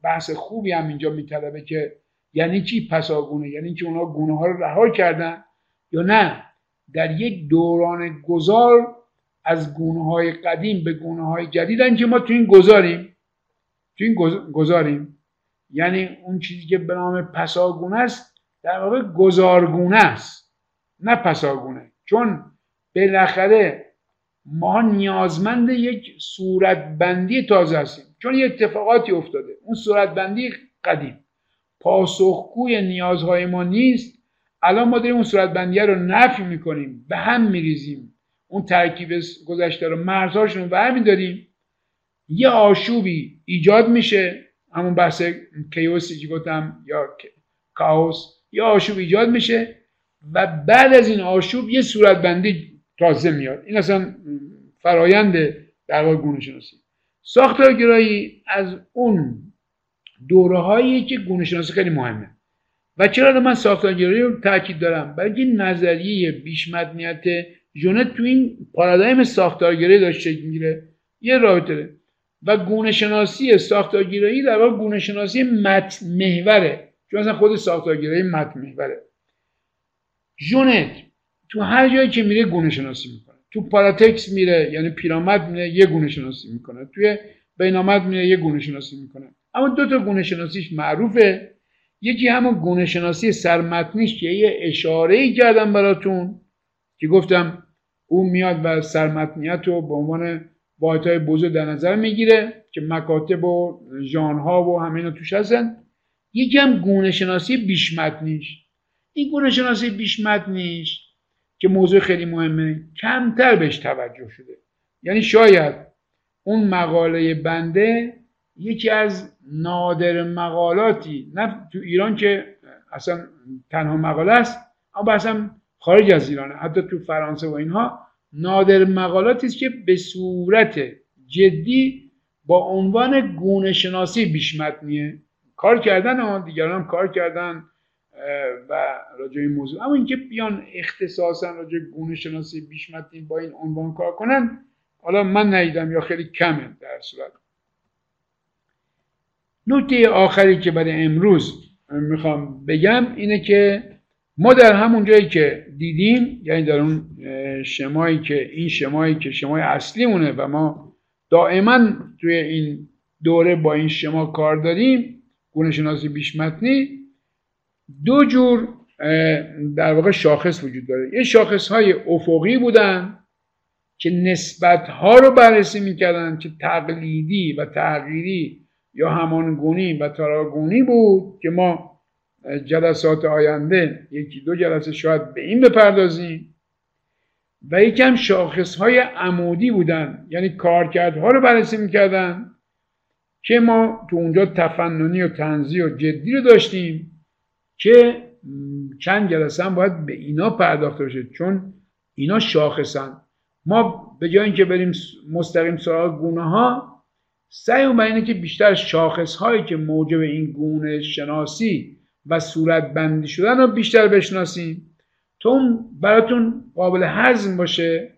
بحث خوبی هم اینجا میطلبه که یعنی چی پساگونه؟ یعنی که اونا گونه ها رو رها کردن یا نه؟ در یک دوران گذار از گونه های قدیم به گونه های جدیدن که ما تو این گذاریم. تو این گذاریم. یعنی اون چیزی که به نام پساگونه است در واقع گذارگونه است نه پساگونه. چون بالاخره ما نیازمند یک صورتبندی تازه هستیم. چون یه اتفاقاتی افتاده. اون صورتبندی قدیم. پاسخگوی نیازهای ما نیست. الان ما داریم اون صورتبندی رو نفی می‌کنیم. به هم میریزیم. اون ترکیب گذشته رو مرزهاشون رو به همین داریم. یه آشوبی ایجاد میشه. همون بحث کیوسی که گفتم یا کاوس. یه آشوب ایجاد میشه و بعد از این آشوب یه صورتبندی تازه میاد. این اصلا فرایند در واقع گونه شناسی ساختارگرایی از اون دوره هایی که گونه شناسی خیلی مهمه. و چرا من ساختارگرایی رو تاکید دارم؟ برای اینکه نظریه بیش مدنیت ژونت تو این پارادایم ساختارگرایی داشت شکل می‌گیره یه رابطه و گونه شناسی ساختارگرایی در واقع گونه شناسی متن محوره. چون اصلا خود ساختارگرایی متن محوره ژونت. تو هر جایی که میره گونه شناسی می‌کنه. تو پاراتکس میره یعنی پیرامد میره یه گونه شناسی می‌کنه. توی بینامد میره یه گونه شناسی می‌کنه. اما دو تا گونه شناسیش معروفه. یکی همون گونه شناسی سرمتنیش که یه اشاره ای کردم براتون که گفتم اون میاد و سرمتنیت رو به عنوان واحد های بزرگ در نظر می‌گیره که مکاتب و ژانرها و همه اینا توش هستن. یکی هم گونه شناسی بیش متنیش این گونه شناسی بیش متنیش که موضوع خیلی مهمه. کمتر بهش توجه شده. یعنی شاید اون مقاله بنده یکی از نادر مقالاتی نه تو ایران که اصلا تنها مقاله است اما اصلا خارج از ایرانه. حتی تو فرانسه و اینها نادر مقالاتی است که به صورت جدی با عنوان گونه شناسی بیش متنیه کار کردن آن دیگران هم کار کردن و راجع این موضوع. اما اینکه بیان اختصاصا راجع گونه شناسی بیش با این عنوان کار کنن حالا من ندیدم یا خیلی کمه در صورت. نکته آخری که برای امروز می‌خوام بگم اینه که ما در همون جایی که دیدیم یعنی در اون شمایی که این شمایی که شمای اصلی مونه و ما دائما توی این دوره با این شما کار داریم گونه شناسی بیش متنی دو جور در واقع شاخص وجود داره. یه شاخص های افقی بودن که نسبت ها رو بررسی می‌کردن که تقلیدی و تغییری یا همانگونی و تراگونی بود که ما جلسات آینده یکی دو جلسه شاید به این بپردازیم. و یکم شاخص های عمودی بودن یعنی کارکردها رو بررسی می‌کردن. که ما تو اونجا تفننی و تنزی و جدی رو داشتیم که چند جلسه هم باید به اینا پرداخته بشه چون اینا شاخصن. ما به جای اینکه بریم مستقیم سراغ گونه ها سعی بر اینه که بیشتر شاخص هایی که موجب این گونه شناسی و صورت بندی شدن رو بیشتر بشناسیم تا اون براتون قابل هضم باشه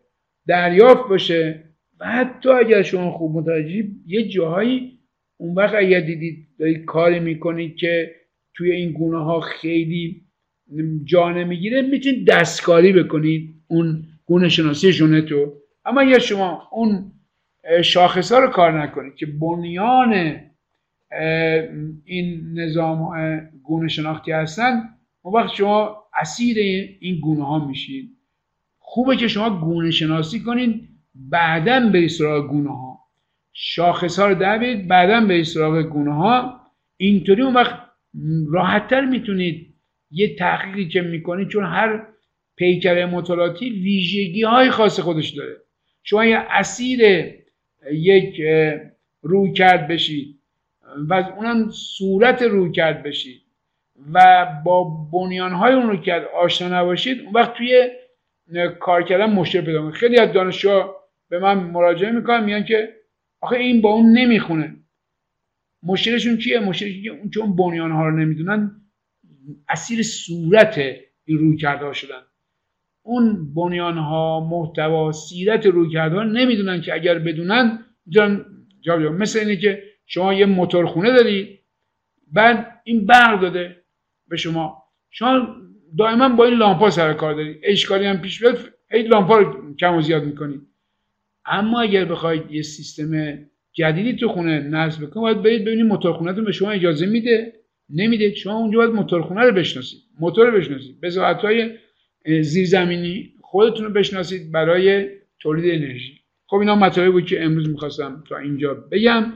دریافت باشه و حتی اگر شما خوب متوجه یه جاهایی اون وقت اگر دیدید دارید کاری می‌کنید که توی این گونه ها خیلی جا نمی‌گیره می‌تونید دستکاری بکنید اون گونه شناسی ژنتو. اما اگر شما اون شاخص ها رو کار نکنید که بنیان این نظام گونه شناختی هستن اون وقت شما اسیر این گونه ها میشید. خوبه که شما گونه شناسی کنید بعدا به سراغ گونه ها شاخص ها رو دوید بعدا به سراغ گونه ها اینطوری اون وقت راحتتر می‌تونید یه تحقیقی که می‌کنید چون هر پیکر مطالعاتی ویژگی های خاص خودش داره. شما یه اسیر یک روی کرد بشید و اونم صورت روی کرد بشید و با بنیان های اون رو کرد آشنا نباشید اون وقت توی کار کردن مشکل پیدا خیلی از دانشجوها به من مراجعه می‌کنن میگن که آخه این با اون نمی‌خونه. مشکلشون چیه؟ مشکلشون که چون بنیان ها رو نمی‌دونن اسیر صورت این روی کرده شدن. اون بنیان ها محتوا سیرت روی کرده نمی‌دونن که اگر بدونن می‌تونن جا مثل اینه که شما یه موتورخونه دارید بعد این برق داده به شما. شما دائما با این لامپا سر کار دارید اشکالی هم پیش بیاد این لامپا رو کم و زیاد می‌کنید اما اگر بخواید یه سیستم جدیدی تو خونه نصب بکنید باید برید ببینید موتورخونهتون به شما اجازه میده. نمیده. شما اونجا باید موتورخونه رو بشناسید. موتور رو بشناسید. به های زیرزمینی خودتون رو بشناسید برای تولید انرژی. خب اینا مطالبی بود که امروز می‌خواستم تا اینجا بگم.